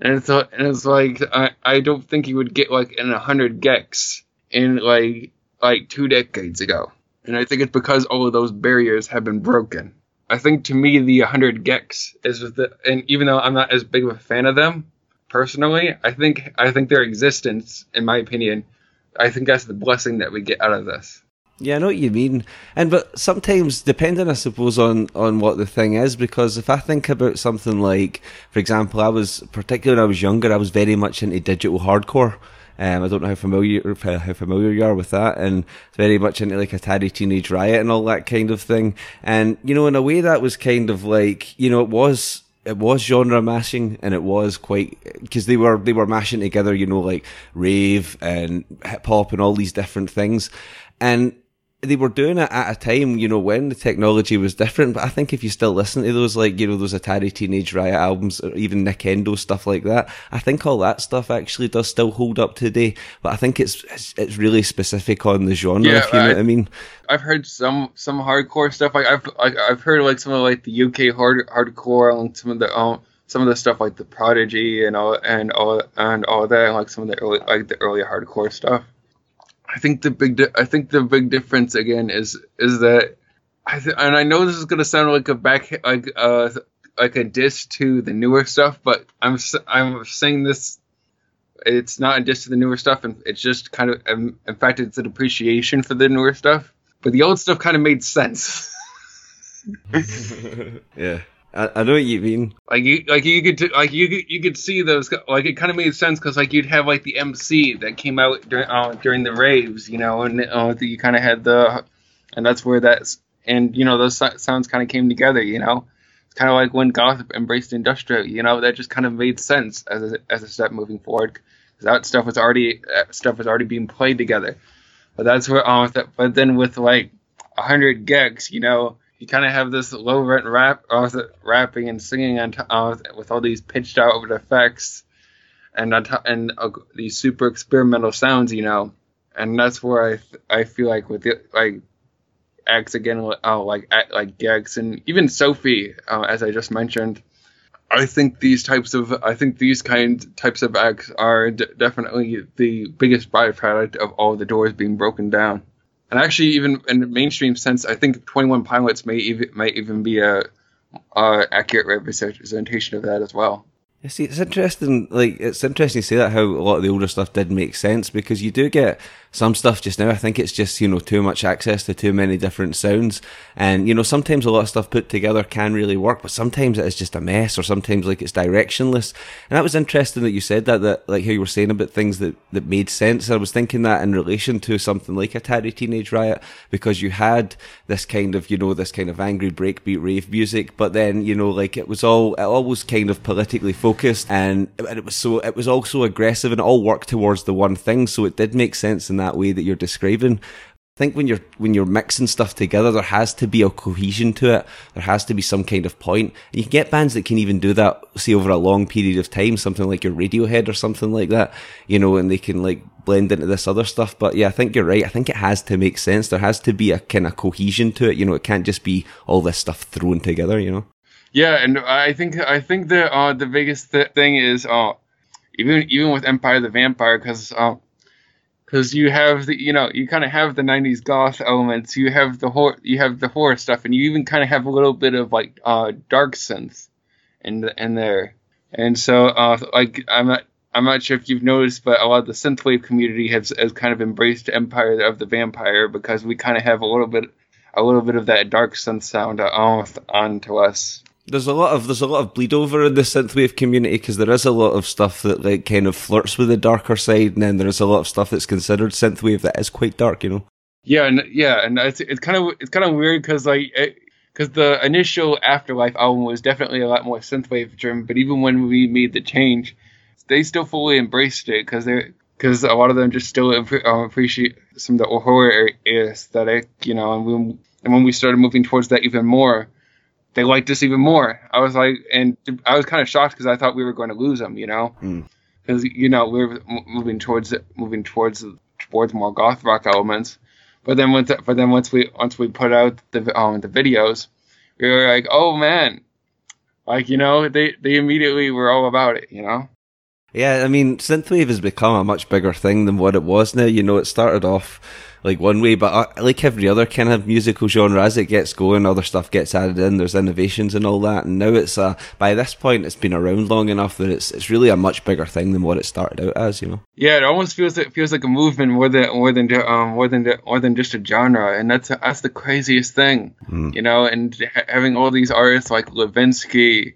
And it's, and it's like, I, I don't think you would get like in a hundred gecs in like, like two decades ago. And I think it's because all of those barriers have been broken. I think to me, the 100 gecs is the, and even though I'm not as big of a fan of them personally, I think, I think their existence, in my opinion, I think that's the blessing that we get out of this. Yeah, I know what you mean. And but sometimes depending I suppose on on what the thing is because if I think about something like for example, I was particularly when I was younger, I was very much into digital hardcore. Um, I don't know how familiar how familiar you are with that, and very much into like Atari Teenage Riot and all that kind of thing. And you know, in a way, that was kind of like you know, it was it was genre mashing and it was quite because they were they were mashing together you know like rave and hip hop and all these different things and they were doing it at a time, you know, when the technology was different. But I think if you still listen to those, like, you know, those Atari Teenage Riot albums or even Nic Endo stuff like that, I think all that stuff actually does still hold up today. But I think it's it's, it's really specific on the genre, yeah, if you know what I mean. I've heard some some hardcore stuff. Like I've like, I've heard like some of like the UK hard hardcore and some of the um, some of the stuff like the Prodigy and all and all and all that, and like some of the early like the early hardcore stuff. I think the big di- I think the big difference again is is that I th- and I know this is gonna sound like a back like uh like a diss to the newer stuff, but I'm I'm saying this. It's not a diss to the newer stuff, and it's just kind of um, in fact it's an appreciation for the newer stuff. But the old stuff kind of made sense. yeah. I, I know what you mean. Like you, like you could, like you, you could see those. Like it kind of made sense because like you'd have like the MC that came out during uh, during the raves, you know, and uh, you kind of had the, and that's where that's and you know those sounds kind of came together, you know. It's kind of like when goth embraced industrial, you know, that just kind of made sense as a, as a step moving forward because that stuff was already uh, stuff was already being played together. But that's where, um, but then with like hundred gecs, you know you kind of have this low rent rap, uh, rapping and singing on t- uh, with all these pitched out effects and t- and uh, these super experimental sounds, you know. And that's where I th- I feel like with it, like acts again, uh, like like Gecs and even Sophie, uh, as I just mentioned. I think these types of I think these kind types of acts are d- definitely the biggest byproduct of all the doors being broken down and actually even in the mainstream sense, I think Twenty One Pilots may even might even be a, a accurate representation of that as well. See, it's interesting. Like, it's interesting to say that how a lot of the older stuff did make sense because you do get some stuff just now, I think it's just, you know, too much access to too many different sounds. And, you know, sometimes a lot of stuff put together can really work, but sometimes it is just a mess or sometimes like it's directionless. And that was interesting that you said that, that like how you were saying about things that, that made sense. I was thinking that in relation to something like Atari Teenage Riot, because you had this kind of, you know, this kind of angry breakbeat rave music, but then, you know, like it was all, it all was kind of politically focused and, and it was so, it was also aggressive and it all worked towards the one thing. So it did make sense in that way that you're describing. I think when you're when you're mixing stuff together, there has to be a cohesion to it. There has to be some kind of point. And you can get bands that can even do that, say over a long period of time, something like your Radiohead or something like that, you know, and they can like blend into this other stuff. But yeah, I think you're right. I think it has to make sense. There has to be a kind of cohesion to it. You know, it can't just be all this stuff thrown together. You know. Yeah, and I think I think the uh, the biggest th- thing is uh, even even with Empire the Vampire because. Uh, because you have the you know you kind of have the 90s goth elements you have the horror you have the horror stuff and you even kind of have a little bit of like uh dark synth in in there. And so uh like i'm not i'm not sure if you've noticed but a lot of the synthwave community has, has kind of embraced empire of the vampire because we kind of have a little bit a little bit of that dark synth sound on, on to us there's a lot of there's a lot of bleed over in the synthwave community because there is a lot of stuff that like kind of flirts with the darker side, and then there is a lot of stuff that's considered synthwave that is quite dark, you know. Yeah, and yeah, and it's it's kind of it's kind of weird because like because the initial Afterlife album was definitely a lot more synthwave driven, but even when we made the change, they still fully embraced it because they because a lot of them just still uh, appreciate some of the horror aesthetic, you know, and when and when we started moving towards that even more they liked us even more. I was like, and I was kind of shocked because I thought we were going to lose them, you know, because mm. you know we are moving towards moving towards towards more goth rock elements. But then once, but then once we once we put out the um the videos, we were like, oh man, like you know they they immediately were all about it, you know. Yeah, I mean, synthwave has become a much bigger thing than what it was now. You know, it started off like one way, but uh, like every other kind of musical genre, as it gets going, other stuff gets added in. There's innovations and all that, and now it's uh, by this point, it's been around long enough that it's it's really a much bigger thing than what it started out as. You know. Yeah, it almost feels it feels like a movement more than more than um more than more than just a genre, and that's that's the craziest thing, mm. you know. And having all these artists like Levinsky,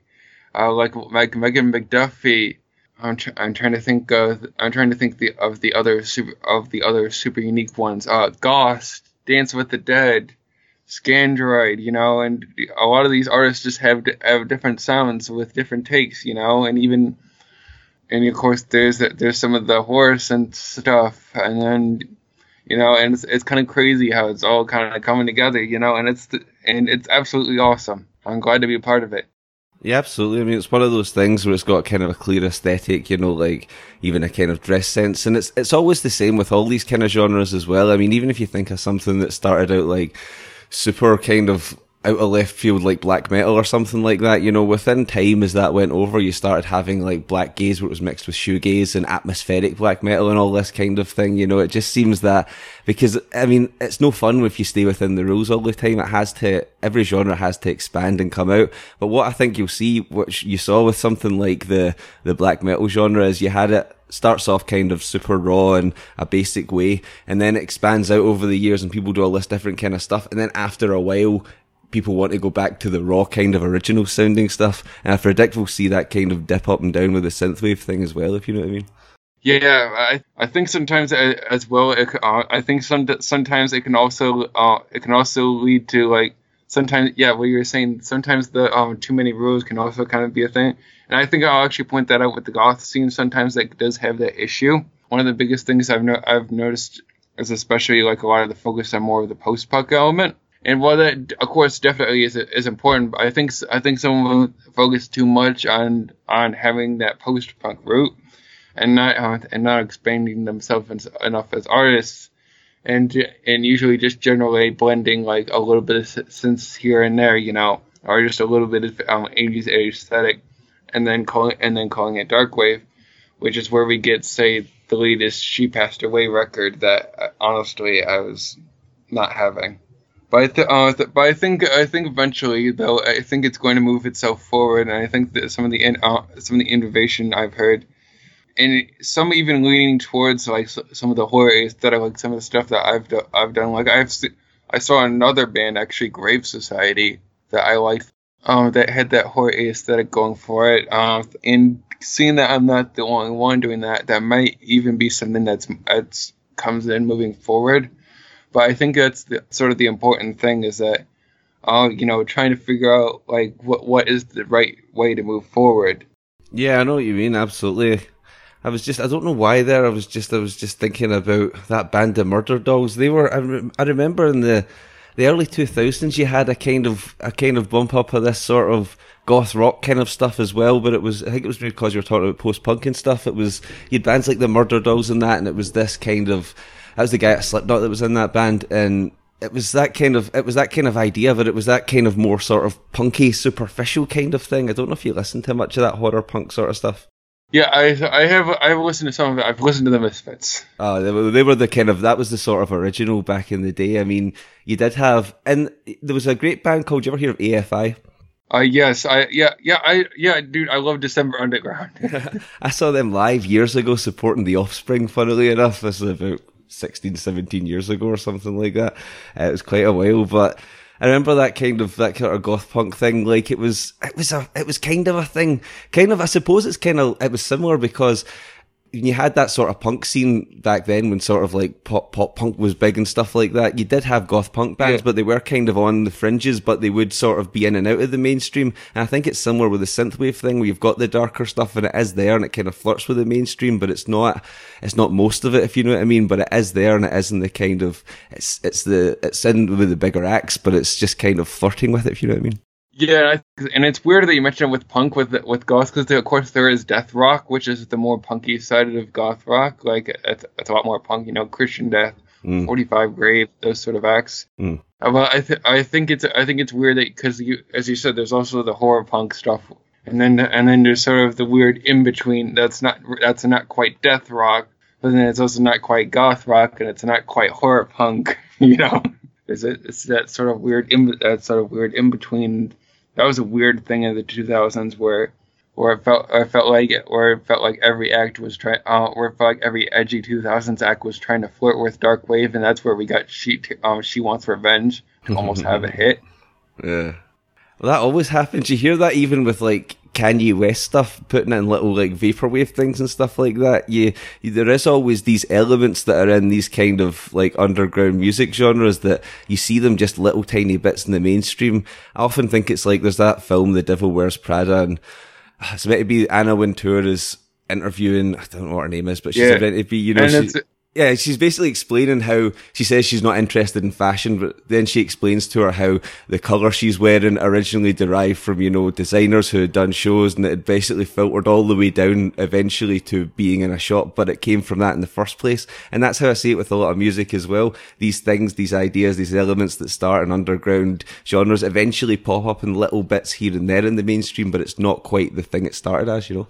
uh, like like Megan McDuffee I'm, tr- I'm trying to think of I'm trying to think the of the other super of the other super unique ones. Uh, GosT, Dance with the Dead, Scandroid, you know, and a lot of these artists just have have different sounds with different takes, you know, and even and of course there's there's some of the horse and stuff, and then you know, and it's it's kind of crazy how it's all kind of coming together, you know, and it's and it's absolutely awesome. I'm glad to be a part of it. Yeah, absolutely. I mean, it's one of those things where it's got kind of a clear aesthetic, you know, like even a kind of dress sense, and it's it's always the same with all these kind of genres as well. I mean, even if you think of something that started out like super kind of out of left field like black metal or something like that. You know, within time as that went over, you started having like black gaze where it was mixed with shoegaze and atmospheric black metal and all this kind of thing. You know, it just seems that because I mean, it's no fun if you stay within the rules all the time. It has to, every genre has to expand and come out. But what I think you'll see, which you saw with something like the, the black metal genre is you had it starts off kind of super raw and a basic way, and then it expands out over the years, and people do all this different kind of stuff. And then after a while, people want to go back to the raw kind of original sounding stuff. And I predict we'll see that kind of dip up and down with the synthwave thing as well, if you know what I mean. Yeah, I I think sometimes uh, as well. It, uh, I think some sometimes it can also uh, it can also lead to like sometimes yeah what you were saying sometimes the um, too many rules can also kind of be a thing and i think i'll actually point that out with the goth scene sometimes that does have that issue one of the biggest things i've no- i've noticed is especially like a lot of the focus on more of the post-punk element and while that, of course, definitely is is important, I think I think some of them focus too much on on having that post punk route, and not uh, and not expanding themselves enough as artists, and and usually just generally blending like a little bit of synths here and there, you know, or just a little bit of um, 80s aesthetic, and then calling and then calling it dark wave, which is where we get say the latest "She Past Away" record that uh, honestly I was not having. But I, th- uh, th- but I think I think eventually though I think it's going to move itself forward, and I think that some of the in- uh, some of the innovation I've heard and some even leaning towards like some of the horror aesthetic, like some of the stuff that I've do- I've done. Like I've se- I saw another band actually, Grave Society, that I liked. Um, that had that horror aesthetic going for it. Um, and seeing that I'm not the only one doing that, that might even be something that's that's comes in moving forward. But I think that's the, sort of the important thing is that, uh, you know, trying to figure out like what what is the right way to move forward. Yeah, I know what you mean. Absolutely. I was just, I don't know why there. I was just, I was just thinking about that band of Murderdolls. They were, I, re- I remember in the, the early 2000s, you had a kind of, a kind of bump up of this sort of goth rock kind of stuff as well. But it was, I think it was because you were talking about post punk and stuff. It was, you had bands like the Murderdolls and that, and it was this kind of, that was the guy at Slipknot that was in that band. And it was that kind of, it was that kind of idea, but it was that kind of more sort of punky, superficial kind of thing. I don't know if you listened to much of that horror punk sort of stuff. Yeah, I I have I've listened to some of it. I've listened to the Misfits. Oh, they were, they were the kind of that was the sort of original back in the day. I mean, you did have, and there was a great band called. Did you ever hear of AFI? Uh, yes, I yeah yeah I yeah dude, I love Decemberunderground. I saw them live years ago supporting the Offspring. Funnily enough, this is about 16, 17 years ago or something like that. Uh, it was quite a while, but I remember that kind of that kind of goth punk thing. Like it was, it was a, it was kind of a thing. Kind of, I suppose it's kind of, it was similar because you had that sort of punk scene back then, when sort of like pop pop punk was big and stuff like that, you did have goth punk bands, Yeah. but they were kind of on the fringes, but they would sort of be in and out of the mainstream. And I think it's similar with the synthwave thing, where you've got the darker stuff and it is there, and it kind of flirts with the mainstream, but it's not, it's not most of it, if you know what I mean. But it is there, and it is in the kind of, it's it's the it's in with the bigger acts, but it's just kind of flirting with it, if you know what I mean. Yeah, and it's weird that you mentioned it with punk with with goth because of course there is death rock, which is the more punky side of goth rock. Like it's, it's a lot more punk, you know, Christian Death, Mm. Forty Five Grave, those sort of acts. Mm. Uh, Well, I th- I think it's I think it's weird that because you as you said, there's also the horror punk stuff, and then and then there's sort of the weird in between. That's not that's not quite death rock, but then it's also not quite goth rock, and it's not quite horror punk. You know, is it? It's that sort of weird in that sort of weird in between. That was a weird thing in the 2000s where. Where it felt, I felt like, where it felt like every act was trying, uh, where it felt like every edgy 2000s act was trying to flirt with dark wave, and that's where we got she, um, she wants revenge, almost have a hit. Yeah. Well, that always happens. You hear that even with like Kanye West stuff, putting in little like vaporwave things and stuff like that. You, you, there is always these elements that are in these kind of like underground music genres that you see them just little tiny bits in the mainstream. I often think it's like there's that film, The Devil Wears Prada, and ah, it's meant to be Anna Wintour is interviewing. I don't know what her name is, but she's Yeah. meant to be, you know, And she, it's- yeah, she's basically explaining how she says she's not interested in fashion, but then she explains to her how the colour she's wearing originally derived from, you know, designers who had done shows and it had basically filtered all the way down eventually to being in a shop, but it came from that in the first place. And that's how I see it with a lot of music as well. These things, these ideas, these elements that start in underground genres eventually pop up in little bits here and there in the mainstream, but it's not quite the thing it started as, you know?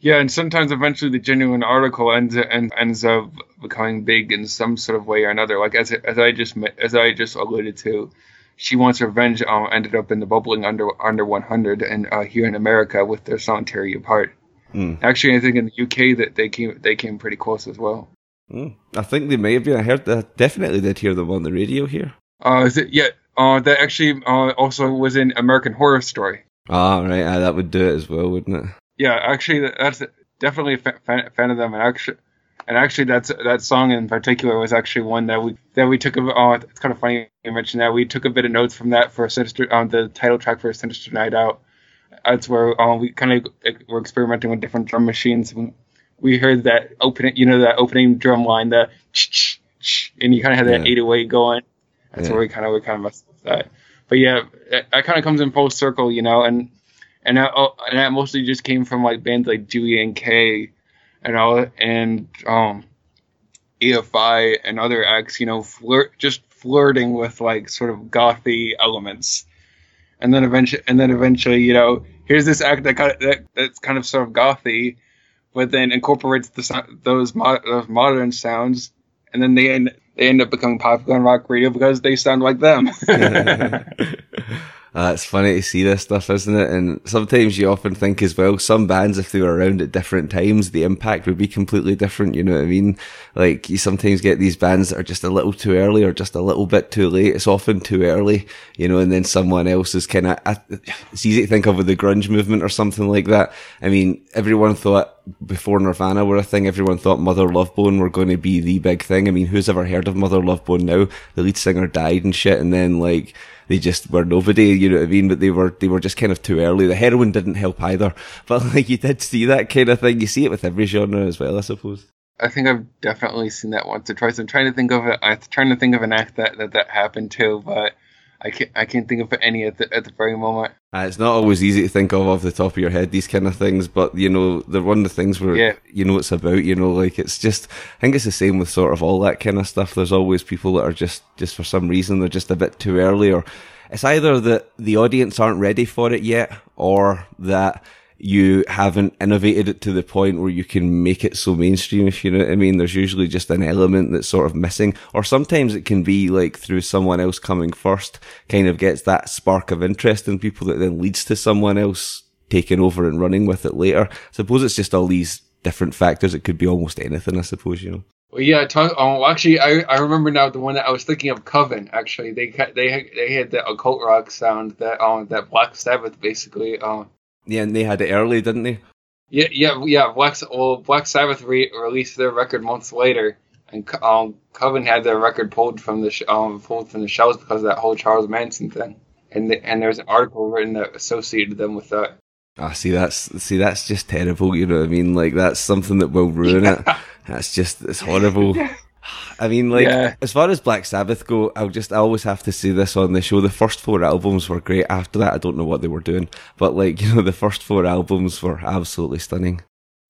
Yeah, and sometimes eventually the genuine article ends and ends up becoming big in some sort of way or another. Like as as I just as I just alluded to, she wants revenge. Um, ended up in the bubbling under under 100, and uh, here in America with their song "Tear You Apart." Mm. Actually, I think in the UK that they came they came pretty close as well. Mm. I think they may have been. I heard that. Definitely did hear them on the radio here. Uh, is it? Yeah. Uh, that actually uh, also was in American Horror Story. Ah, right. Ah, that would do it as well, wouldn't it? Yeah, actually, that's definitely a fa- fan, fan of them, and actually, and actually, that's that song in particular was actually one that we that we took a. Oh, it's kind of funny you mentioned that. We took a bit of notes from that for Sinister, um, the title track for Sinister Night Out. That's where um, we kind of were experimenting with different drum machines. We, we heard that opening, you know, that opening drum line, the ch ch and you kind of had that Yeah. 808 going. That's Yeah. where we kind of we kind of messed with that. But yeah, it, it kind of comes in full circle, you know, and and that, oh, and that mostly just came from like bands like Dewey and K, and all and um, AFI and other acts, you know, flirt just flirting with like sort of gothy elements, and then eventually, and then eventually, you know, here's this act that kind of, that that's kind of sort of gothy, but then incorporates the those mo- those modern sounds, and then they end they end up becoming popular on rock radio because they sound like them. Uh, it's funny to see this stuff, isn't it? And sometimes you often think as well, some bands, if they were around at different times, the impact would be completely different. You know what I mean? Like you sometimes get these bands that are just a little too early or just a little bit too late. It's often too early, you know, and then someone else is kind of, it's easy to think of with the grunge movement or something like that. I mean, everyone thought before Nirvana were a thing, everyone thought Mother Love Bone were going to be the big thing. I mean, who's ever heard of Mother Love Bone now? The lead singer died and shit. And then like, they just were nobody, you know what I mean? But they were, they were just kind of too early. The heroin didn't help either. But like you did see that kind of thing. You see it with every genre as well, I suppose. I think I've definitely seen that once or twice. I'm trying to think of it. I'm trying to think of an act that that, that happened to, but I can't I can't think of any at the at the very moment. Uh, it's not always easy to think of off the top of your head these kind of things, but you know they're one of the things where Yeah. you know it's about. You know, like it's just I think it's the same with sort of all that kind of stuff. There's always people that are just just for some reason they're just a bit too early, or it's either that the audience aren't ready for it yet, or that you haven't innovated it to the point where you can make it so mainstream, if you know what I mean. There's usually just an element that's sort of missing, or sometimes it can be like through someone else coming first, kind of gets that spark of interest in people that then leads to someone else taking over and running with it later. I suppose it's just all these different factors. It could be almost anything, I suppose, you know. Well, yeah. Talk, oh, actually, I, I remember now the one that I was thinking of. Coven. Actually, they they had, they had the occult rock sound that um that Black Sabbath basically um Yeah, and they had it early, didn't they? yeah yeah yeah Black well Black Sabbath re- released their record months later, and um Coven had their record pulled from the sh- um pulled from the shelves because of that whole Charles Manson thing. And the, and there's an article written that associated them with that. Ah, see, that's see, that's just terrible. You know what I mean? Like that's something that will ruin it. That's just it's horrible. I mean, like Yeah. as far as Black Sabbath go, I'll just I always have to say this on the show. The first four albums were great. After that, I don't know what they were doing, but like you know, the first four albums were absolutely stunning.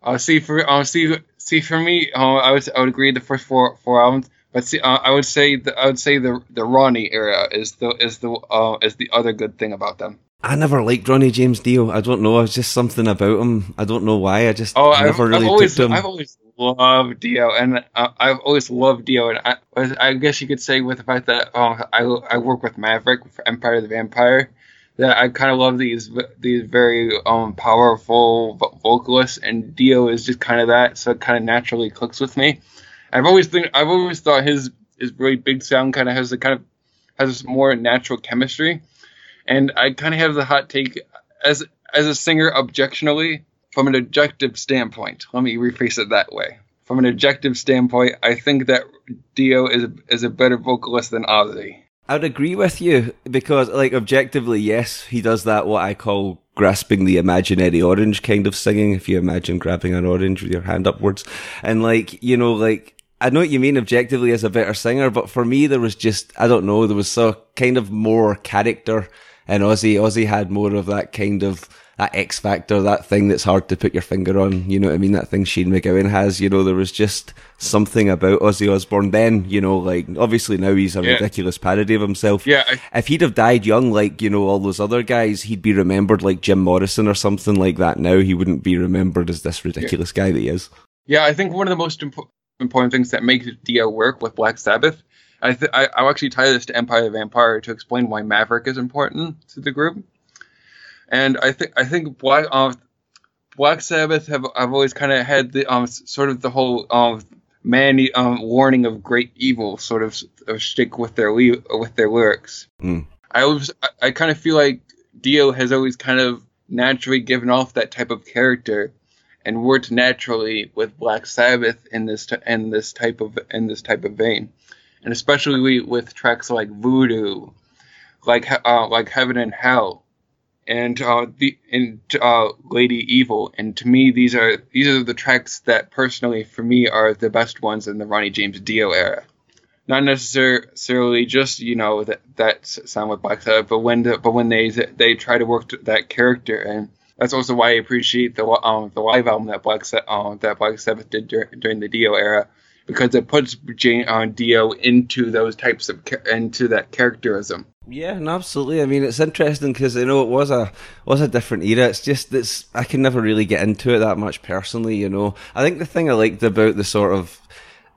Uh, see for uh, see see for me, uh, I would I would agree the first four four albums, but see, uh, I would say the, I would say the the Ronnie era is the is the uh, is the other good thing about them. I never liked Ronnie James Dio. I don't know. It's just something about him. I don't know why. I just Oh, I've, never I've really always took to him. I've always loved Dio, and uh, I've always loved Dio, and I I guess you could say with the fact that uh, I I work with Maverick for Empire of the Vampire. That I kind of love these these very um powerful vocalists, and Dio is just kind of that, so it kind of naturally clicks with me. I've always think I've always thought his his really big sound kind of has a kind of has more natural chemistry, and I kind of have the hot take as as a singer objectionally from an objective standpoint. Let me rephrase it that way. From an objective standpoint, I think that Dio is is a better vocalist than Ozzy. I'd agree with you because, like, objectively, yes, he does that what I call grasping the imaginary orange kind of singing. If you imagine grabbing an orange with your hand upwards, and like, you know, like. I know what you mean objectively as a better singer, but for me there was just I don't know, there was so kind of more character in Ozzy. Ozzy had more of that kind of that X factor, that thing that's hard to put your finger on. You know what I mean? That thing Shane MacGowan has. You know, there was just something about Ozzy Osbourne then. You know, like obviously now he's a Yeah. ridiculous parody of himself. Yeah, I, If he'd have died young, like you know all those other guys, he'd be remembered like Jim Morrison or something like that. Now he wouldn't be remembered as this ridiculous guy that he is. yeah, I think one of the most impo- important things that makes Dio work with Black Sabbath, I th- I I'll actually tie this to Empire of the Vampire to explain why Maverick is important to the group. And I think I think Black uh, Black Sabbath have I've always kind of had the um sort of the whole um man um warning of great evil sort of, of stick with their le- with their lyrics. Mm. I always I, I kind of feel like Dio has always kind of naturally given off that type of character and worked naturally with Black Sabbath in this t- in this type of in this type of vein, and especially with tracks like Voodoo, like uh, like Heaven and Hell, and uh, the and uh, Lady Evil. And to me, these are these are the tracks that personally for me are the best ones in the Ronnie James Dio era. Not necessarily just you know that that sound with Black Sabbath, but when the, but when they they try to work that character, and that's also why I appreciate the um, the live album that Black Sa- uh, that Black Sabbath did dur- during the Dio era, because it puts Jane uh, Dio into those types of into that characterism. Yeah, no, absolutely. I mean, it's interesting because you know it was a was a different era. It's just it's I can never really get into it that much personally. You know, I think the thing I liked about the sort of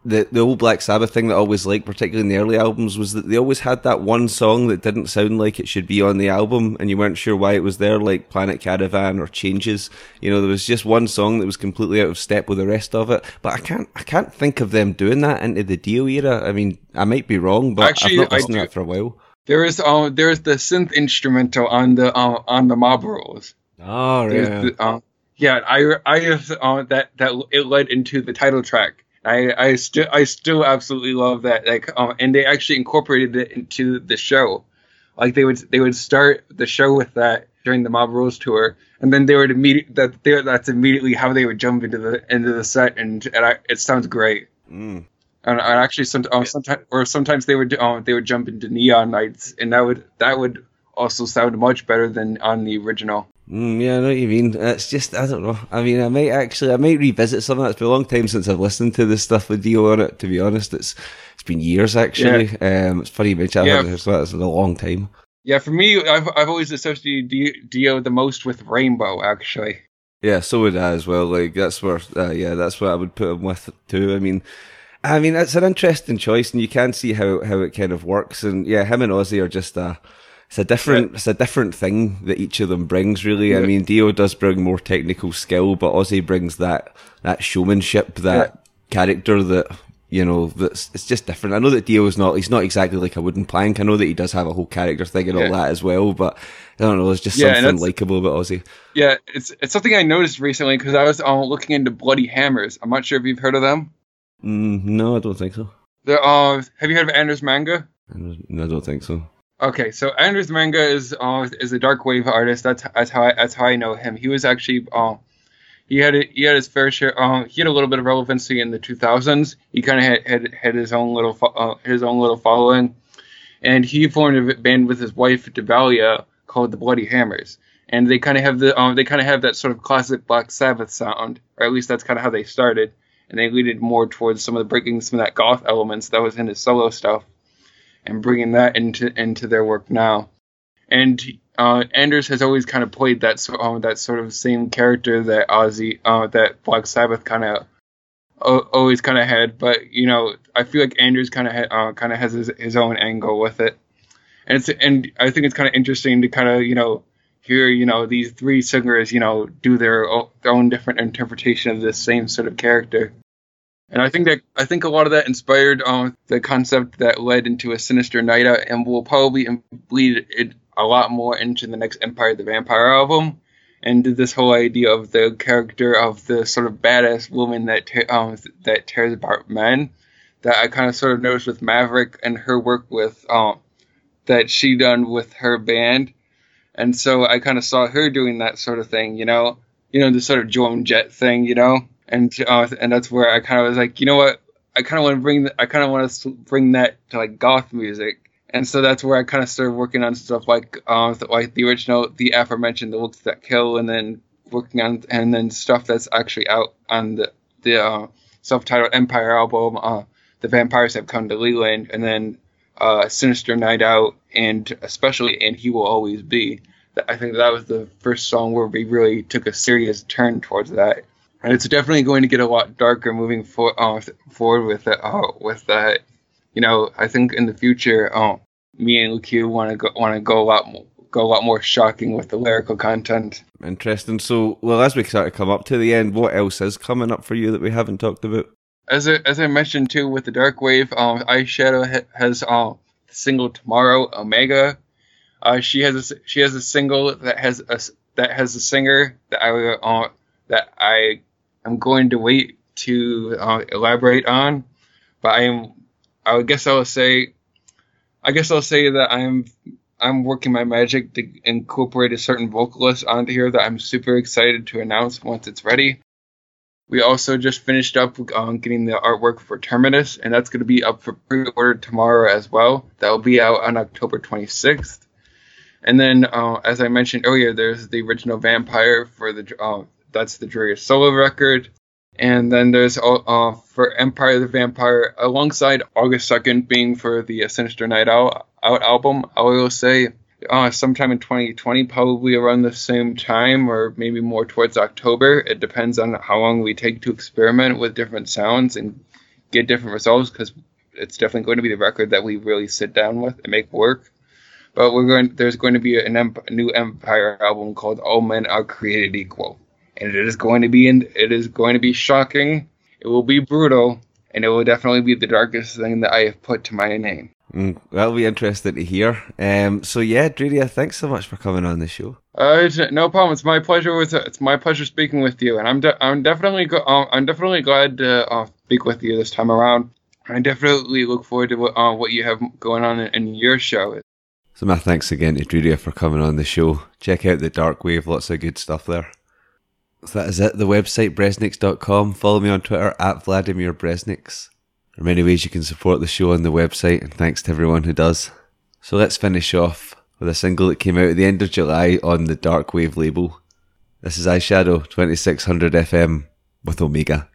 the the old Black Sabbath thing that I always liked, particularly in the early albums, was that they always had that one song that didn't sound like it should be on the album, and you weren't sure why it was there, like Planet Caravan or Changes. You know, there was just one song that was completely out of step with the rest of it. But I can't I can't think of them doing that into the Dio era. I mean, I might be wrong, but Actually, I've not listened to that for a while. There is uh, there is the synth instrumental on the uh, on the Mob Rules. Oh yeah. The, uh, yeah, I I have uh, that that it led into the title track I I still I still absolutely love that. Like, um, and they actually incorporated it into the show. Like they would they would start the show with that during the Mob Rules tour, and then they would immediately that they, that's immediately how they would jump into the into the set, and, and I, it sounds great. Mm. And, and, actually, some um, sometimes or sometimes they would um, they would jump into Neon Nights, and that would that would also sound much better than on the original. Mm, yeah, I know what you mean. It's just I don't know. I mean, I might actually I might revisit some of that. It's been a long time since I've listened to this stuff with Dio on it. To be honest, it's it's been years actually. Yeah. Um, it's funny you mention yeah. that. It's, it's a long time. Yeah, for me, I've I've always associated Dio the most with Rainbow actually. Yeah, so would I as well. Like that's where, uh, yeah, that's what I would put him with too. I mean, I mean, it's an interesting choice, and you can see how how it kind of works. And yeah, him and Ozzy are just a it's a different it's a different thing that each of them brings really. Yeah. I mean Dio does bring more technical skill, but Ozzy brings that that showmanship, that yeah. character that you know, that's it's just different. I know that Dio is not he's not exactly like a wooden plank. I know that he does have a whole character thing and yeah. all that as well, but I don't know, there's just yeah, something likable about Ozzy. Yeah, it's it's something I noticed recently because I was uh, looking into Bloody Hammers. I'm not sure if you've heard of them. Mm, no, I don't think so. uh, have you heard of Anders Manga? No, I don't think so. Okay, so Anders Manga is uh, is a dark wave artist. That's that's how I, that's how I know him. He was actually uh, he had a, he had his fair share. Uh, he had a little bit of relevancy in the 2000s. He kind of had, had had his own little uh, his own little following, and he formed a band with his wife Devallia called the Bloody Hammers. And they kind of have the um, they kind of have that sort of classic Black Sabbath sound, or at least that's kind of how they started. And they leaded more towards some of the breaking some of that goth elements that was in his solo stuff and bringing that into into their work now. And uh, Anders has always kind of played that uh, that sort of same character that Ozzy, uh, that Black Sabbath kind of always kind of had. But you know, I feel like Anders kind of ha- uh, kind of has his, his own angle with it, and it's and I think it's kind of interesting to kind of you know hear you know these three singers you know do their, their own different interpretation of this same sort of character. And I think that I think a lot of that inspired um, the concept that led into a Sinister Night Out, and will probably bleed it a lot more into the next Empire the Vampire album, and this whole idea of the character of the sort of badass woman that te- um, that tears apart men. That I kind of sort of noticed with Maverick and her work with um, that she done with her band, and so I kind of saw her doing that sort of thing, you know, you know the sort of Joan Jett thing, you know and uh, and that's where I kind of was like, you know what, I kind of want to bring the, I kind of want to bring that to like goth music, and so that's where I kind of started working on stuff like um like the original, the aforementioned, the looks that kill, and then working on and then stuff that's actually out on the the uh, self-titled Empire album, uh, the vampires have come to Leland, and then uh, Sinister Night Out, and especially and He Will Always Be. I think that was the first song where we really took a serious turn towards that and it's definitely going to get a lot darker moving for, uh, forward with it. Uh, with that, you know, I think in the future, uh, me and Luke want to go want to go a lot more, go a lot more shocking with the lyrical content. Interesting. So, well, as we start to come up to the end, what else is coming up for you that we haven't talked about? As I, as I mentioned too, with the Dark Wave, um, Eyeshadow has uh, single tomorrow, Omega. Uh, she has a she has a single that has a that has a singer that I uh, that I I'm going to wait to uh, elaborate on, but I am. I guess I'll say. I guess I'll say that I'm. I'm working my magic to incorporate a certain vocalist onto here that I'm super excited to announce once it's ready. We also just finished up um, getting the artwork for Terminus, and that's going to be up for pre-order tomorrow as well. That will be out on October 26th. And then, uh, as I mentioned earlier, there's the original Vampire for the uh, that's the Drearia's solo record. And then there's uh, for Empire the Vampire, alongside August 2nd being for the Sinister Night Out, Out album, I will say uh, sometime in 2020, probably around the same time, or maybe more towards October. It depends on how long we take to experiment with different sounds and get different results because it's definitely going to be the record that we really sit down with and make work. But we're going. There's going to be an a new Empire album called "All Men Are Created Equal," and it is going to be in, it is going to be shocking. It will be brutal, and it will definitely be the darkest thing that I have put to my name. Mm, that'll be interesting to hear. Um, so yeah, Drearia, thanks so much for coming on the show. Uh, no problem. It's my pleasure. With it's my pleasure speaking with you, and I'm de- I'm definitely go- uh, I'm definitely glad to uh, speak with you this time around. I definitely look forward to what, uh, what you have going on in, in your show. So my thanks again to Drearia for coming on the show. Check out the Dark Wave, lots of good stuff there. So that is it. The website bresnix.com. Follow me on Twitter at Vladimir Bresnix. There are many ways you can support the show on the website, and thanks to everyone who does. So let's finish off with a single that came out at the end of July on the Dark Wave label. This is Eyeshadow 2600 FM with Omega.